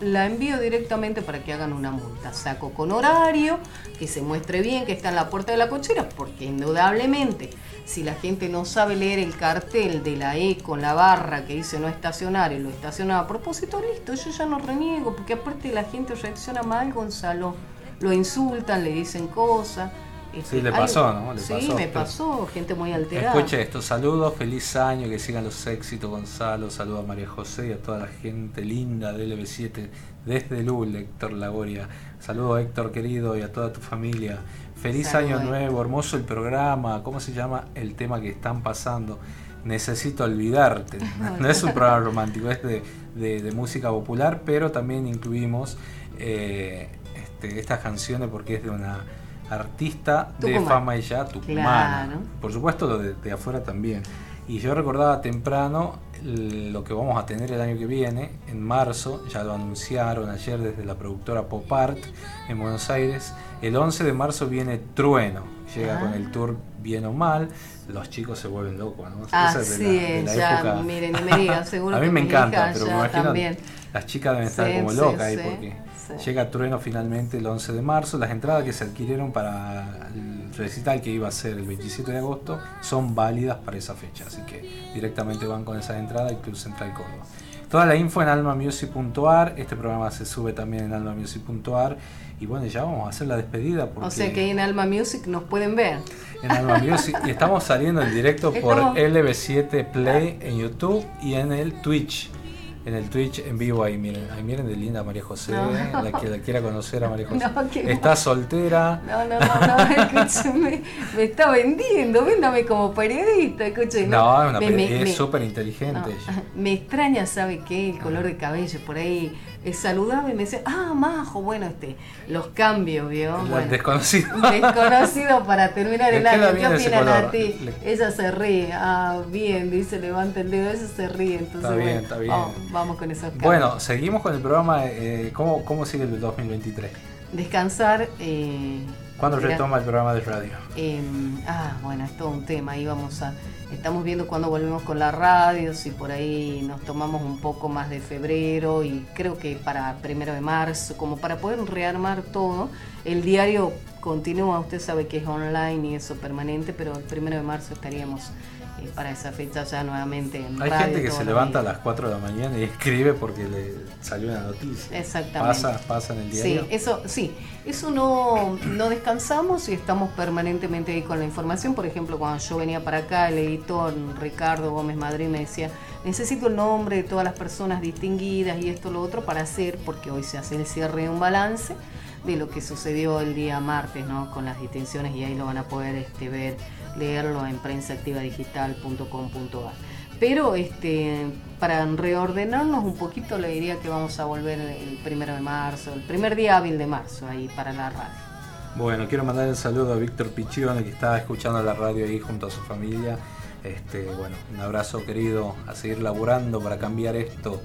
La envío directamente para que hagan una multa. Saco con horario, que se muestre bien que está en la puerta de la cochera, porque indudablemente si la gente no sabe leer el cartel de la E con la barra que dice no estacionar y lo estaciona a propósito, listo, yo ya no reniego, porque aparte la gente reacciona mal, Gonzalo. Lo insultan, le dicen cosas. Este, Sí, le algo- pasó, ¿no? Le sí, pasó. me pasó, gente muy alterada. Escuche esto, saludos, feliz año, que sigan los éxitos, Gonzalo, saludos a María José y a toda la gente linda de LB7 desde Lul, Héctor Lagoria. Saludos Héctor querido y a toda tu familia. Feliz año nuevo, hermoso el programa, ¿cómo se llama el tema que están pasando? Necesito olvidarte. No es un programa romántico, es de, de- de música popular, pero también incluimos eh, este, estas canciones porque es de una artista de fama y ya tucumana. Claro. Por supuesto, lo de, de afuera también. Y yo recordaba temprano lo que vamos a tener el año que viene, en marzo, ya lo anunciaron ayer desde la productora Pop Art en Buenos Aires. El 11 de marzo viene Trueno, llega Ah. con el tour bien o mal. Los chicos se vuelven locos, ¿no? Así de la- de es, la ya, época. miren, y me digan, seguro a mí que me encanta, pero me imagino también. las chicas deben estar Sí, como sí, locas ahí sí, porque sí. llega Trueno finalmente el 11 de marzo. Las entradas que se adquirieron para el recital que iba a ser el 27 de agosto son válidas para esa fecha, así que directamente van con esas entradas al Club Central Córdoba. Toda la info en almamusic.ar, este programa se sube también en almamusic.ar y bueno, ya vamos a hacer la despedida porque O sea que ahí en Alma Music nos pueden ver. en Alma Music y estamos saliendo en directo por Estamos- LB7 Play en YouTube y en el Twitch. En el Twitch en vivo ahí miren, ahí miren de linda María José, No. la que la quiera conocer a María José. No, Está soltera. No, no, no, no, escúcheme, me está vendiendo, véndame como periodista, escúcheme. No, es súper inteligente. Me extraña, ¿sabe qué? El color de cabello, por ahí eh, saludaba y me decía, ah, majo, bueno, este, los cambios, ¿vio? Bueno, desconocido. desconocido para terminar el año. ¿Qué opinan a ti? Le- Ella se ríe, ah, bien, dice, levanta el dedo, ella se ríe, entonces Está bien, bueno, está bien. Vamos, vamos con esos cambios. Bueno, seguimos con el programa. eh, ¿cómo, ¿Cómo sigue el 2023? descansar, eh, ¿Cuándo Mira. retoma el programa de radio? Em, ah, bueno, es todo un tema. Ahí vamos a. Estamos viendo cuándo volvemos con la radio, si por ahí nos tomamos un poco más de febrero y creo que para primero de marzo, como para poder rearmar todo. El diario continúa, usted sabe que es online y eso permanente, pero el primero de marzo estaríamos para esa fecha ya nuevamente en Hay radio gente que se levanta a las 4 de la mañana y escribe porque le salió una noticia. Exactamente. Pasa, pasa en el diario. Sí, eso, sí, eso no, no descansamos y estamos permanentemente ahí con la información. Por ejemplo, cuando yo venía para acá, el editor Ricardo Gómez Madrid me decía, necesito el nombre de todas las personas distinguidas y esto, lo otro, para hacer, porque hoy se hace el cierre de un balance de lo que sucedió el día martes, ¿no? Con las distinciones y ahí lo van a poder este, ver, leerlo en prensaactivadigital.com.ar. Pero este, para reordenarnos un poquito, le diría que vamos a volver el primero de marzo, el primer día hábil de marzo, ahí para la radio. Bueno, quiero mandar un saludo a Víctor Pichione que está escuchando la radio ahí junto a su familia. Este, bueno, un abrazo querido, a seguir laburando para cambiar esto.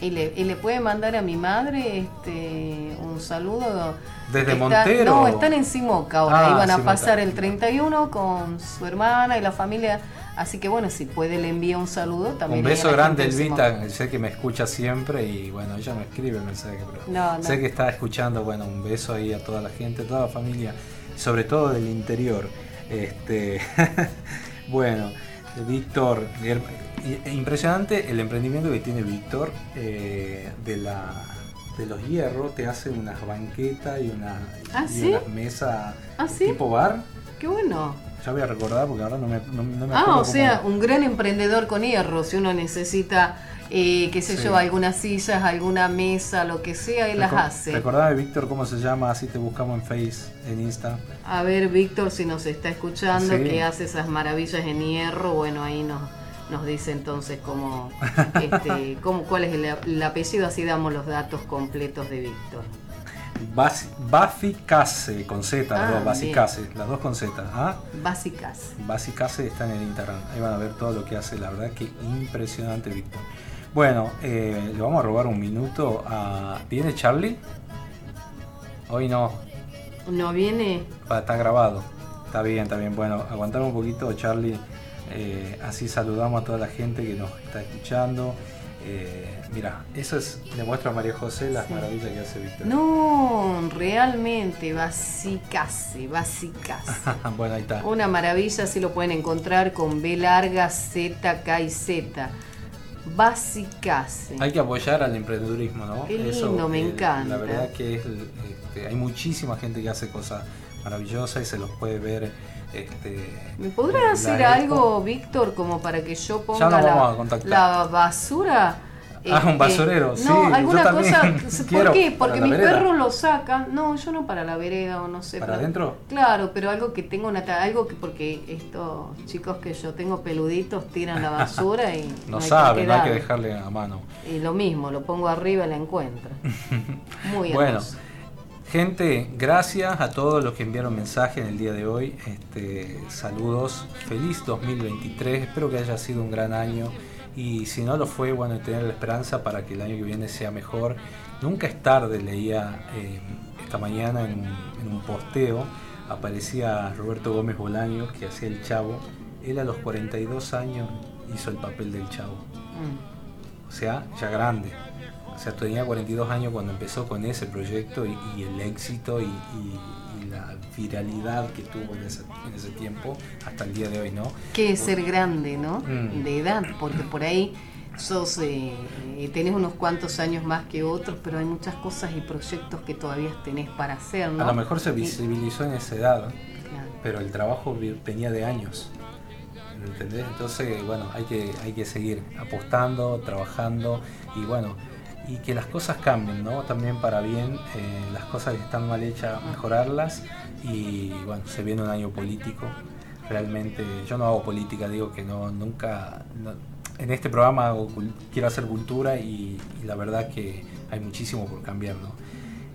Y le, y le puede mandar a mi madre este, un saludo. Desde Montero. No, están en Simoca ahora. Ah, Iban a Simoca. pasar el 31 con su hermana y la familia. Así que bueno, si puede le envía un saludo también. Un beso grande. Elvita, sé que me escucha siempre y bueno, ella me escribe mensaje, pero No, no. sé que está escuchando, bueno, un beso ahí a toda la gente, toda la familia, sobre todo del interior. Este, bueno, Víctor, impresionante el emprendimiento que tiene Víctor eh, de la de los hierros, te hace unas banquetas y, una, ¿Ah, y sí? unas mesas ¿Ah, sí? tipo bar. Qué bueno. Ya voy a recordar porque ahora no me, no, no me Ah, acuerdo o sea, cómo- un gran emprendedor con hierro. Si uno necesita, eh, qué sé Sí. yo, algunas sillas, alguna mesa, lo que sea, él las hace. Recordame, Víctor, cómo se llama, así te buscamos en Face, en Insta. A ver, Víctor, si nos está escuchando, que hace esas maravillas en hierro, bueno, ahí nos, nos dice entonces cómo, este, cómo, cuál es el, el apellido, así damos los datos completos de Víctor. Bas- Basicase, con Z, las Ah, dos, Basicase, las dos con Z. ¿ah? Básicas. Basicase están en Instagram, ahí van a ver todo lo que hace, la verdad que impresionante, Víctor. Bueno, eh, le vamos a robar un minuto a... ¿Viene Charlie? Hoy no, ¿No viene? Ah, está grabado. Está bien, está bien. Bueno, aguantame un poquito, Charlie. Eh, así saludamos a toda la gente que nos está escuchando. Eh, mira, eso es, le muestro a María José las maravillas que hace Víctor. No, realmente, Basicase, Basicase. bueno, ahí está. Una maravilla, así lo pueden encontrar con B larga, Z, K y Z. Basicase. Hay que apoyar al emprendedurismo, ¿no? Qué lindo, me eh, encanta. La verdad que es, este, hay muchísima gente que hace cosas maravillosas y se los puede ver. Este, ¿Me podrá hacer expo. algo, Víctor, como para que yo ponga la, basura? Ah, un basurero, no, sí, yo alguna cosa. ¿Por qué? Porque mis vereda. perros lo sacan. No, yo no para la vereda o no sé. ¿Para adentro? Claro, pero algo que tenga una. Algo que. Porque estos chicos que yo tengo peluditos tiran la basura y. No no hay que dejarle a mano. Y lo mismo, lo pongo arriba y la encuentro. Muy Bueno, hermoso. Gente, gracias a todos los que enviaron mensaje en el día de hoy. Este, saludos, feliz 2023, espero que haya sido un gran año y si no lo fue, bueno, tener la esperanza para que el año que viene sea mejor. Nunca es tarde, leía eh, esta mañana en, un- en un posteo, aparecía Roberto Gómez Bolaño que hacía el chavo. Él a los 42 años hizo el papel del chavo Mm. o sea, ya grande. O sea, tenía 42 años cuando empezó con ese proyecto y, y el éxito y, y- y la viralidad que tuvo en ese, en ese tiempo hasta el día de hoy, ¿no? que es ser grande, ¿no? Mm. De edad, porque por ahí sos, eh, eh, tenés unos cuantos años más que otros, pero hay muchas cosas y proyectos que todavía tenés para hacer, ¿no? A lo mejor se visibilizó en esa edad, Claro. pero el trabajo venía de años. ¿Entendés? Entonces, bueno, hay que, hay que seguir apostando, trabajando y bueno, y que las cosas cambien, ¿no? También para bien, eh, las cosas que están mal hechas, mejorarlas y bueno, se viene un año político. Realmente, yo no hago política, digo que no, nunca, no- en este programa hago quiero hacer cultura y, y la verdad que hay muchísimo por cambiar, ¿no?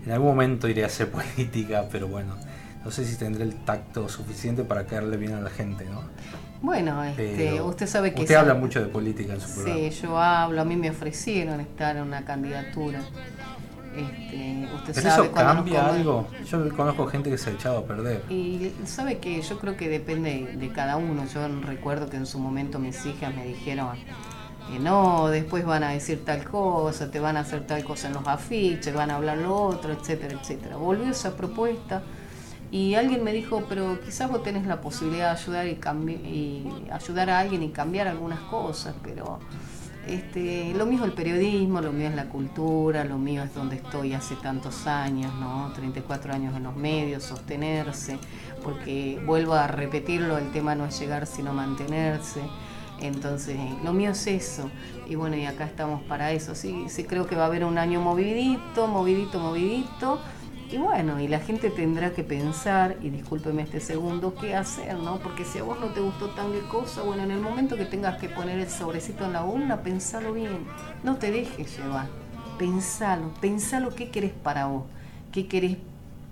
En algún momento iré a hacer política, pero bueno, no sé si tendré el tacto suficiente para caerle bien a la gente, ¿no? Bueno, este, usted sabe que... Usted habla mucho de política en su programa. Sí, yo hablo, a mí me ofrecieron estar en una candidatura. Este, usted ¿Pero sabe eso cambia algo? Yo conozco gente que se ha echado a perder. Y sabe que yo creo que depende de cada uno. Yo recuerdo que en su momento mis hijas me dijeron que no, después van a decir tal cosa, te van a hacer tal cosa en los afiches, van a hablar lo otro, etcétera, etcétera. Volvió esa propuesta y alguien me dijo, pero quizás vos tenés la posibilidad de ayudar y, y ayudar a alguien y cambiar algunas cosas, pero este, lo mío es el periodismo, lo mío es la cultura, lo mío es donde estoy hace tantos años, ¿no? 34 años en los medios, sostenerse, porque vuelvo a repetirlo, el tema no es llegar sino mantenerse. Entonces, lo mío es eso. Y bueno, y acá estamos para eso. Sí, sí creo que va a haber un año movidito, movidito, movidito. Y bueno, y la gente tendrá que pensar, y discúlpeme este segundo, qué hacer, ¿no? Porque si a vos no te gustó tal cosa, bueno, en el momento que tengas que poner el sobrecito en la urna, pensalo bien. No te dejes llevar. Pensalo, pensalo qué querés para vos. ¿Qué querés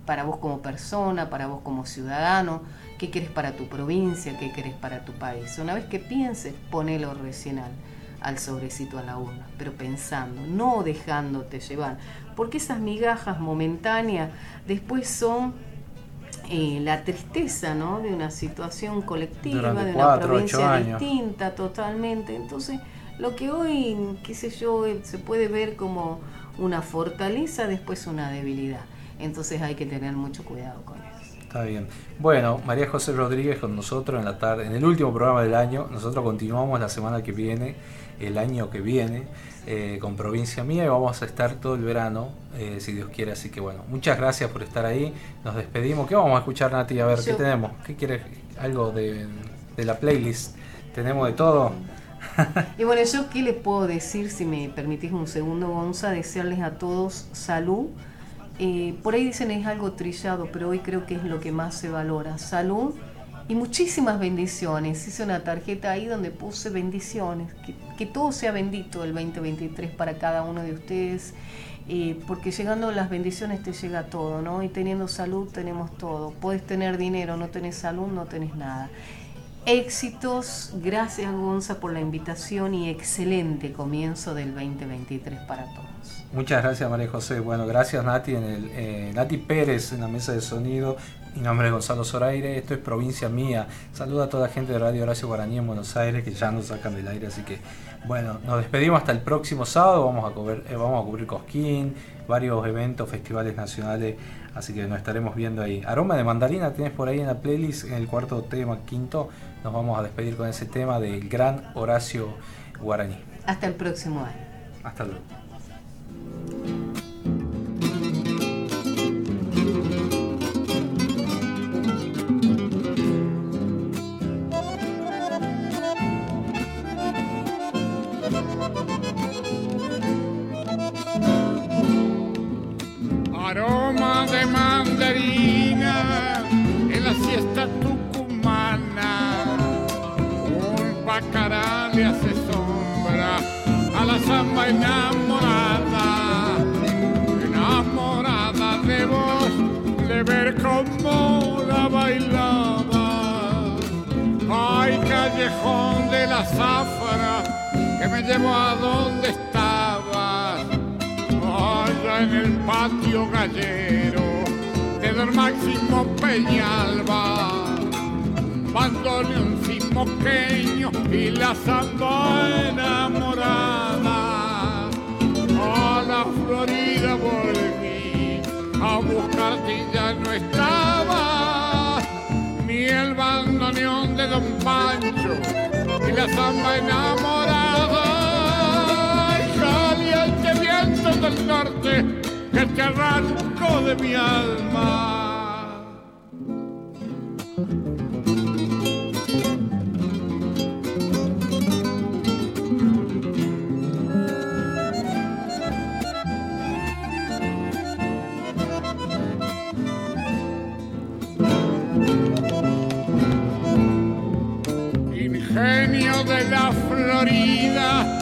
para vos como persona, para vos como ciudadano? ¿Qué querés para tu provincia? ¿Qué querés para tu país? Una vez que pienses, ponelo recién al, al sobrecito a la urna, pero pensando, no dejándote llevar, porque esas migajas momentáneas después son eh, la tristeza ¿no? de una situación colectiva, Durante de una cuatro, provincia distinta totalmente. Entonces, lo que hoy, qué sé yo, eh, se puede ver como una fortaleza, después una debilidad. Entonces hay que tener mucho cuidado con eso. Está bien. Bueno, María José Rodríguez con nosotros en la tarde, en el último programa del año. Nosotros continuamos la semana que viene, el año que viene, eh, con Provincia Mía y vamos a estar todo el verano, eh, si Dios quiere. Así que bueno, muchas gracias por estar ahí. Nos despedimos. ¿Qué vamos a escuchar, Nati? A ver, ¿qué tenemos? ¿Qué quieres? Algo de, de la playlist. Tenemos de todo. Y bueno, yo qué les puedo decir, si me permitís un segundo, Gonza, desearles a todos salud. Eh, por ahí dicen es algo trillado, pero hoy creo que es lo que más se valora. Salud y muchísimas bendiciones. Hice una tarjeta ahí donde puse bendiciones. Que, todo sea bendito el 2023 para cada uno de ustedes. eh, porque llegando las bendiciones te llega todo, ¿no? Y teniendo salud tenemos todo. Puedes tener dinero, no tenés salud, no tenés nada. Éxitos, gracias Gonza por la invitación y excelente comienzo del 2023 para todos. Muchas gracias María José. Bueno, gracias Nati, en el, eh, Nati Pérez en la mesa de sonido. Mi nombre es Gonzalo Zoraire, esto es Provincia Mía. Saluda a toda la gente de Radio Horacio Guaraní en Buenos Aires que ya nos sacan del aire, así que bueno, nos despedimos hasta el próximo sábado. Vamos a cubrir, eh, vamos a cubrir Cosquín, varios eventos, festivales nacionales, así que nos estaremos viendo ahí. Aroma de mandarina tenés por ahí en la playlist, en el cuarto tema, quinto. Nos vamos a despedir con ese tema del gran Horacio Guaraní. Hasta el próximo año. Hasta luego. Aroma de mandarina en la siesta tucumana. Un bacará le hace sombra a la samba enamorada. Enamorada de vos, de ver cómo la bailaba. Ay, callejón de la zafra que me llevó a donde estabas patio gallero de Don Máximo Peñalba. Bandoneón moqueño y la samba enamorada. A la Florida volví a buscarte y ya no estaba ni el bandoneón de Don Pancho y la samba enamorada. Ay, caliente viento del norte que te arranco de mi alma. Ingenio de la Florida,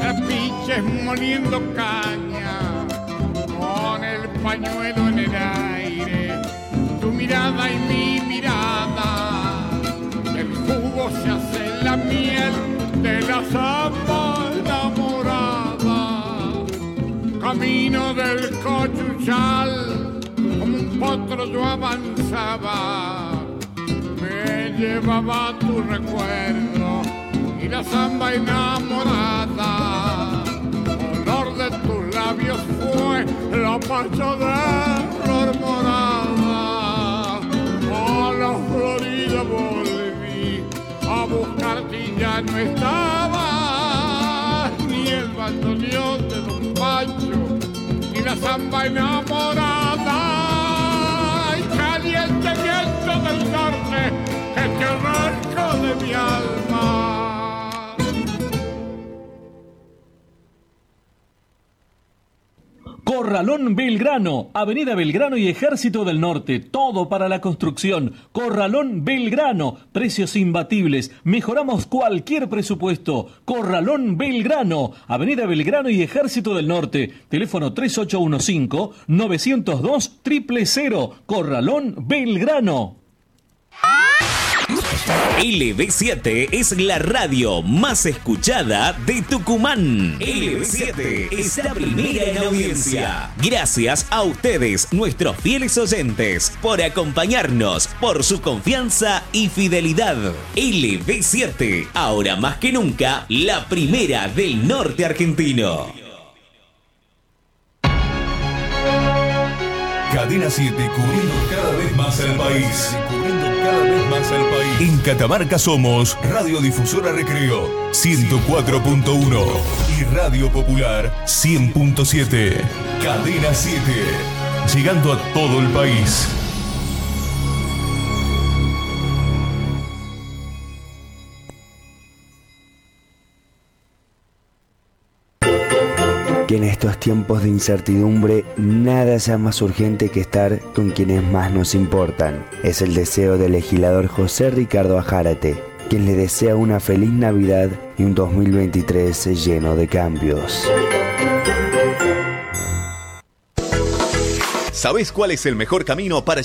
trapiches moliendo caña, pañuelo en el aire, tu mirada y mi mirada, el jugo se hace la miel de la samba enamorada. camino del cochuchal, como un potro yo avanzaba, me llevaba tu recuerdo y la samba enamorada. Olor de tus labios fue la pacha de flor morada. A la Florida volví a buscarte ya no estaba ni el bandoneón de Don Pancho ni la samba enamorada. Y caliente viento del norte que te arranco de mi alma. Corralón Belgrano, Avenida Belgrano y Ejército del Norte, todo para la construcción. Corralón Belgrano, precios imbatibles, mejoramos cualquier presupuesto. Corralón Belgrano, Avenida Belgrano y Ejército del Norte, teléfono 3815-902 000, Corralón Belgrano. LB7 es la radio más escuchada de Tucumán. LB7 es la primera en audiencia. Gracias a ustedes, nuestros fieles oyentes, por acompañarnos, por su confianza y fidelidad. LB7, ahora más que nunca, la primera del norte argentino. Cadena 7 cubriendo cada vez más el país. En Catamarca somos Radiodifusora Recreo 104.1 y Radio Popular 100.7. Cadena 7. Llegando a todo el país. Que en estos tiempos de incertidumbre nada sea más urgente que estar con quienes más nos importan. Es el deseo del legislador José Ricardo Ajárate, quien le desea una feliz Navidad y un 2023 lleno de cambios. ¿Sabés cuál es el mejor camino para